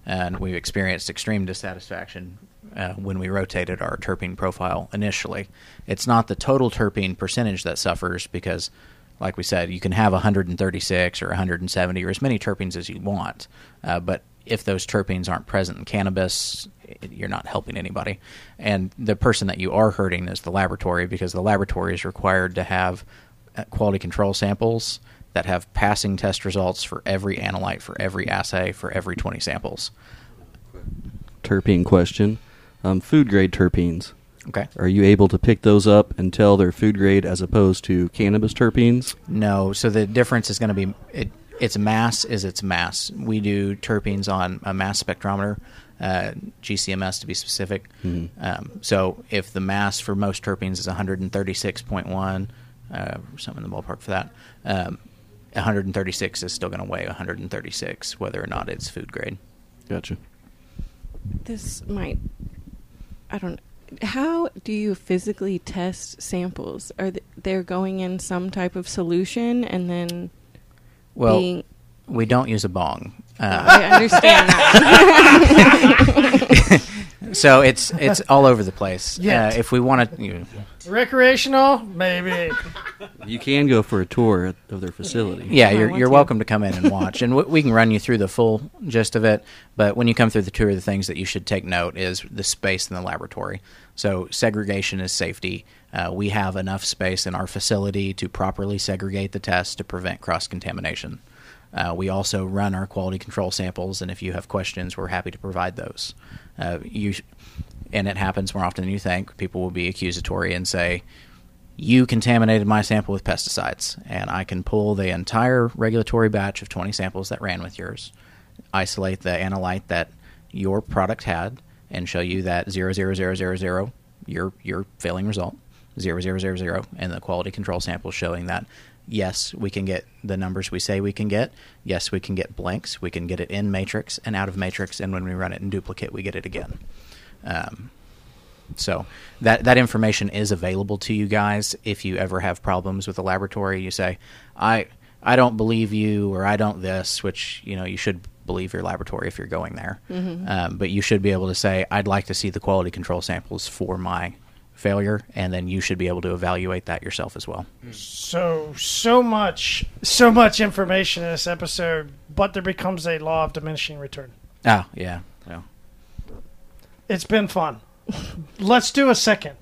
and we've experienced extreme dissatisfaction uh, when we rotated our terpene profile initially. It's not the total terpene percentage that suffers because, like we said, you can have 136 or 170 or as many terpenes as you want, uh, but if those terpenes aren't present in cannabis, you're not helping anybody. And the person that you are hurting is the laboratory because the laboratory is required to have uh, quality control samples that have passing test results for every analyte, for every assay, for every 20 samples. Terpene question. Um, food grade terpenes. Okay. Are you able to pick those up and tell they're food grade as opposed to cannabis terpenes? No, so the difference is going to be it, its mass is its mass. We do terpenes on a mass spectrometer, uh, GCMS to be specific. Um, so if the mass for most terpenes is 136.1, uh, something in the ballpark for that, um, 136 is still going to weigh 136, whether or not it's food grade. Gotcha. This might. I don't. How do you physically test samples? Are th- they're going in some type of solution and then Well, being? we don't use a bong. Uh, I understand that. so it's it's all over the place. Yeah. Uh, if we want to, you know, Recreational, maybe. You can go for a tour of their facility. Yeah, I you're want you're to. welcome to come in and watch, and w- we can run you through the full gist of it. But when you come through the tour, the things that you should take note is the space in the laboratory. So segregation is safety. Uh, we have enough space in our facility to properly segregate the tests to prevent cross contamination. Uh, we also run our quality control samples, and if you have questions, we're happy to provide those. Uh, you, and it happens more often than you think. People will be accusatory and say, you contaminated my sample with pesticides, and I can pull the entire regulatory batch of 20 samples that ran with yours, isolate the analyte that your product had, and show you that 00000, your, your failing result, 0000, and the quality control sample showing that, yes, we can get the numbers we say we can get. Yes, we can get blanks. We can get it in matrix and out of matrix, and when we run it in duplicate, we get it again. Um, so that that information is available to you guys if you ever have problems with the laboratory. You say, I I don't believe you or I don't this, which you know you should believe your laboratory if you're going there. Um, but you should be able to say, I'd like to see the quality control samples for my failure, and then you should be able to evaluate that yourself as well. So so much so much information in this episode, but there becomes a law of diminishing return. Oh yeah. yeah. It's been fun. Let's do a second.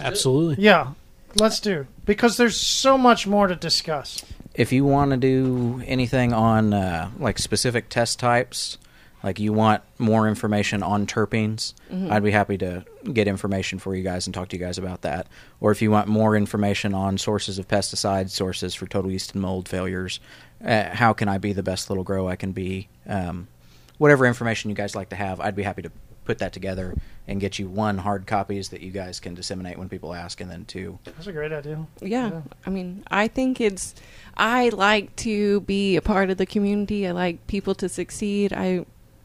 Absolutely. Yeah, let's do because there's so much more to discuss. if you want to do anything on uh, like specific test types, like you want more information on terpenes, I'd be happy to get information for you guys and talk to you guys about that. Or if you want more information on sources of pesticides, sources for total yeast and mold failures, uh, how can I be the best little grow I can be? Um, whatever information you guys like to have, I'd be happy to put that together and get you one hard copies that you guys can disseminate when people ask, and then two That's a great idea. Yeah, I mean, I think it's. I like to be a part of the community. I like people to succeed. I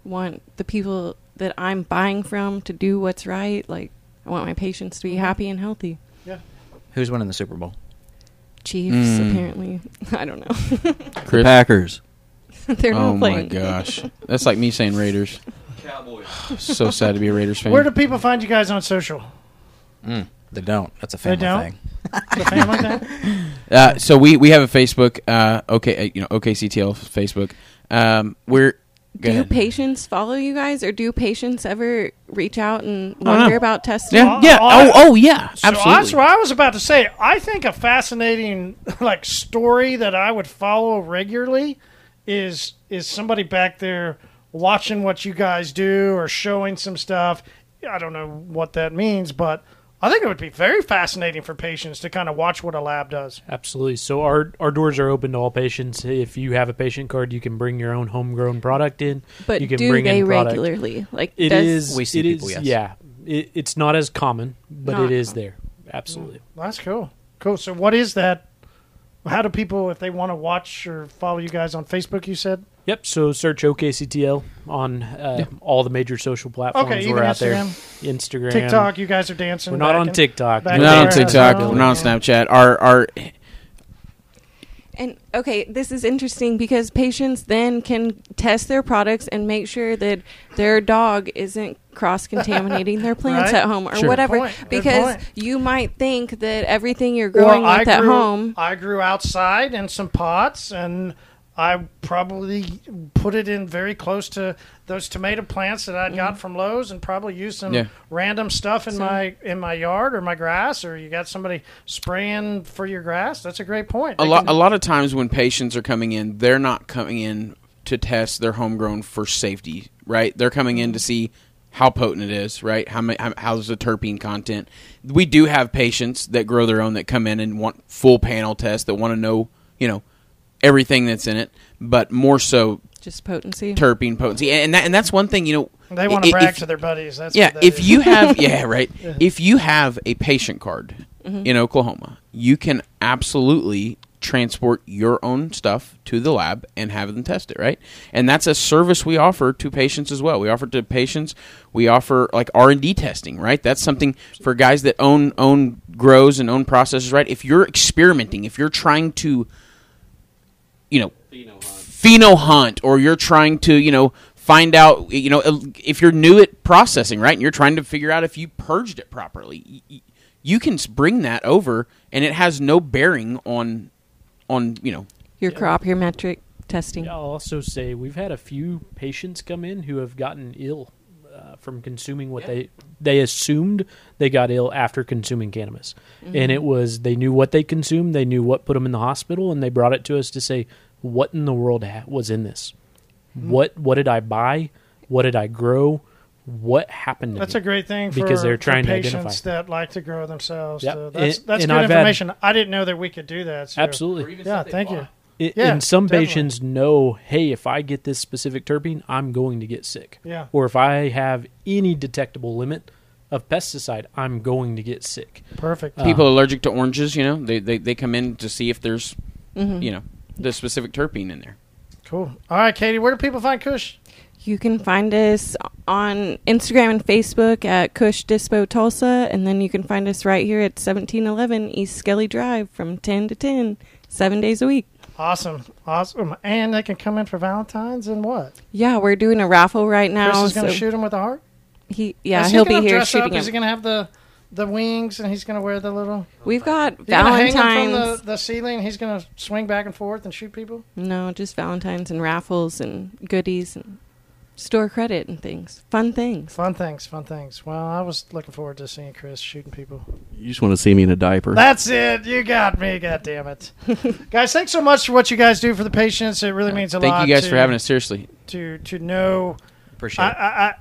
want the people that I'm buying from to do what's right. Like, I want my patients to be happy and healthy. Yeah. Who's winning the Super Bowl? Chiefs, Mm. apparently. I don't know. The Chris? Packers. They're not playing. oh my gosh, that's like me saying Raiders. Cowboys. So sad to be a Raiders fan. Where do people find you guys on social? They don't. That's a family They don't? thing. The family thing? Uh, so we we have a Facebook. Uh, okay, uh, you know, OKCTL Facebook. Um, we're go Do ahead. patients follow you guys, or do patients ever reach out and no. wonder about testing? Yeah, yeah. Oh, oh, yeah. So Absolutely. that's what I was about to say. I think a fascinating like story that I would follow regularly is is somebody back there watching what you guys do or showing some stuff. I don't know what that means, but I think it would be very fascinating for patients to kind of watch what a lab does. Absolutely. So our our doors are open to all patients. If you have a patient card, you can bring your own homegrown product in. But you can do bring they in product. regularly? Like, It does, is. We see it people, is- yes. Yeah. It, it's not as common, but Not it is common. there. Absolutely. That's cool. Cool. So what is that? How do people, if they want to watch or follow you guys on Facebook? You said Yep. So search OKCTL on uh, all the major social platforms. okay. We're Even out there. Instagram, Instagram, TikTok. You guys are dancing. We're not on TikTok. We're not on Yeah. TikTok. Oh, We're not on. Snapchat. Our our And okay, this is interesting because patients then can test their products and make sure that their dog isn't cross contaminating their plants Right. at home or Sure. whatever. Point. Because you might think that everything you're growing I with at grew, home. I grew outside in some pots, and I probably put it in very close to those tomato plants that I got mm-hmm. from Lowe's, and probably use some Yeah. random stuff in So- my in my yard or my grass, or you got somebody spraying for your grass. That's a great point. a lot can- a lot of times when patients are coming in, they're not coming in to test their homegrown for safety, right? They're coming in to mm-hmm. see how potent it is, right? How many, how, how's the terpene content? We do have patients that grow their own that come in and want full panel tests that want to know, you know, everything that's in it, but more so Just potency. terpene potency, and that, and that's one thing, you know. they want to brag if- to their buddies. That's yeah, if is. you have yeah, right. If you have a patient card mm-hmm. in Oklahoma, you can absolutely transport your own stuff to the lab and have them test it, right? And that's a service we offer to patients as well. We offer to patients, we offer like R&D testing, right? That's something for guys that own own grows and own processes, right? If you're experimenting, if you're trying to you know, pheno hunt or you're trying to, you know, find out, you know, if you're new at processing, right? And you're trying to figure out if you purged it properly. y- y- You can bring that over and it has no bearing on on, you know, Your crop, your Metrc testing. I'll also say we've had a few patients come in who have gotten ill uh, from consuming what they they assumed they got ill after consuming cannabis, and it was they knew what they consumed, they knew what put them in the hospital, and they brought it to us to say, "What in the world ha- was in this? What what did I buy? What did I grow? What happened to That's me?" a great thing for, Because they're for trying to patients identify. that like to grow themselves. Yep. So that's And- that's and good I've had- information. I didn't know that we could do that. So. Absolutely. Yeah, thank you. I- Yeah, and some definitely. patients know, hey, if I get this specific terpene, I'm going to get sick. Yeah. Or if I have any detectable limit of pesticide, I'm going to get sick. Perfect. Uh, people allergic to oranges, you know, they, they they come in to see if there's you know, the specific terpene in there. cool. All right, Katie, where do people find Kush? You can find us on Instagram and Facebook at Kush Dispo Tulsa, and then you can find us right here at 1711 East Skelly Drive from 10 to 10, seven days a week. Awesome, awesome. And they can come in for Valentine's and what? Yeah, we're doing a raffle right now. Chris is going to so shoot him with a heart. He, yeah, Is he'll be here dress up? shooting Is he going to have the the wings and he's going to wear the little? We've got You gonna hang him from the, the ceiling. He's going to swing back and forth and shoot people. No, just Valentine's and raffles and goodies and store credit and things. Fun things. Fun things, fun things. Well, I was looking forward to seeing Chris shooting people. You just want to see me in a diaper. That's it. You got me. God damn it, guys! Thanks so much for what you guys do for the patients. It really means a Thank lot. Thank you guys to, for having us seriously. to to know. Appreciate I. I, I,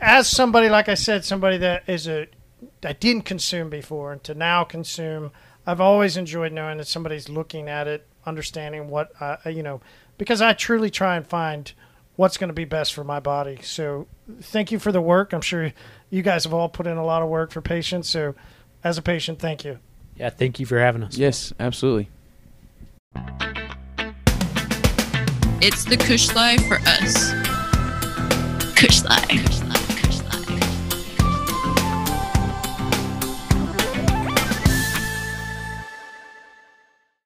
as somebody, like I said, somebody that is a that didn't consume before and to now consume, I've always enjoyed knowing that somebody's looking at it, understanding what uh, you know, because I truly try and find what's going to be best for my body. So, thank you for the work. I'm sure you guys have all put in a lot of work for patients. So, as a patient, thank you. Yeah, thank you for having us. Yes, absolutely. It's the Kush Life for us. Kush Life.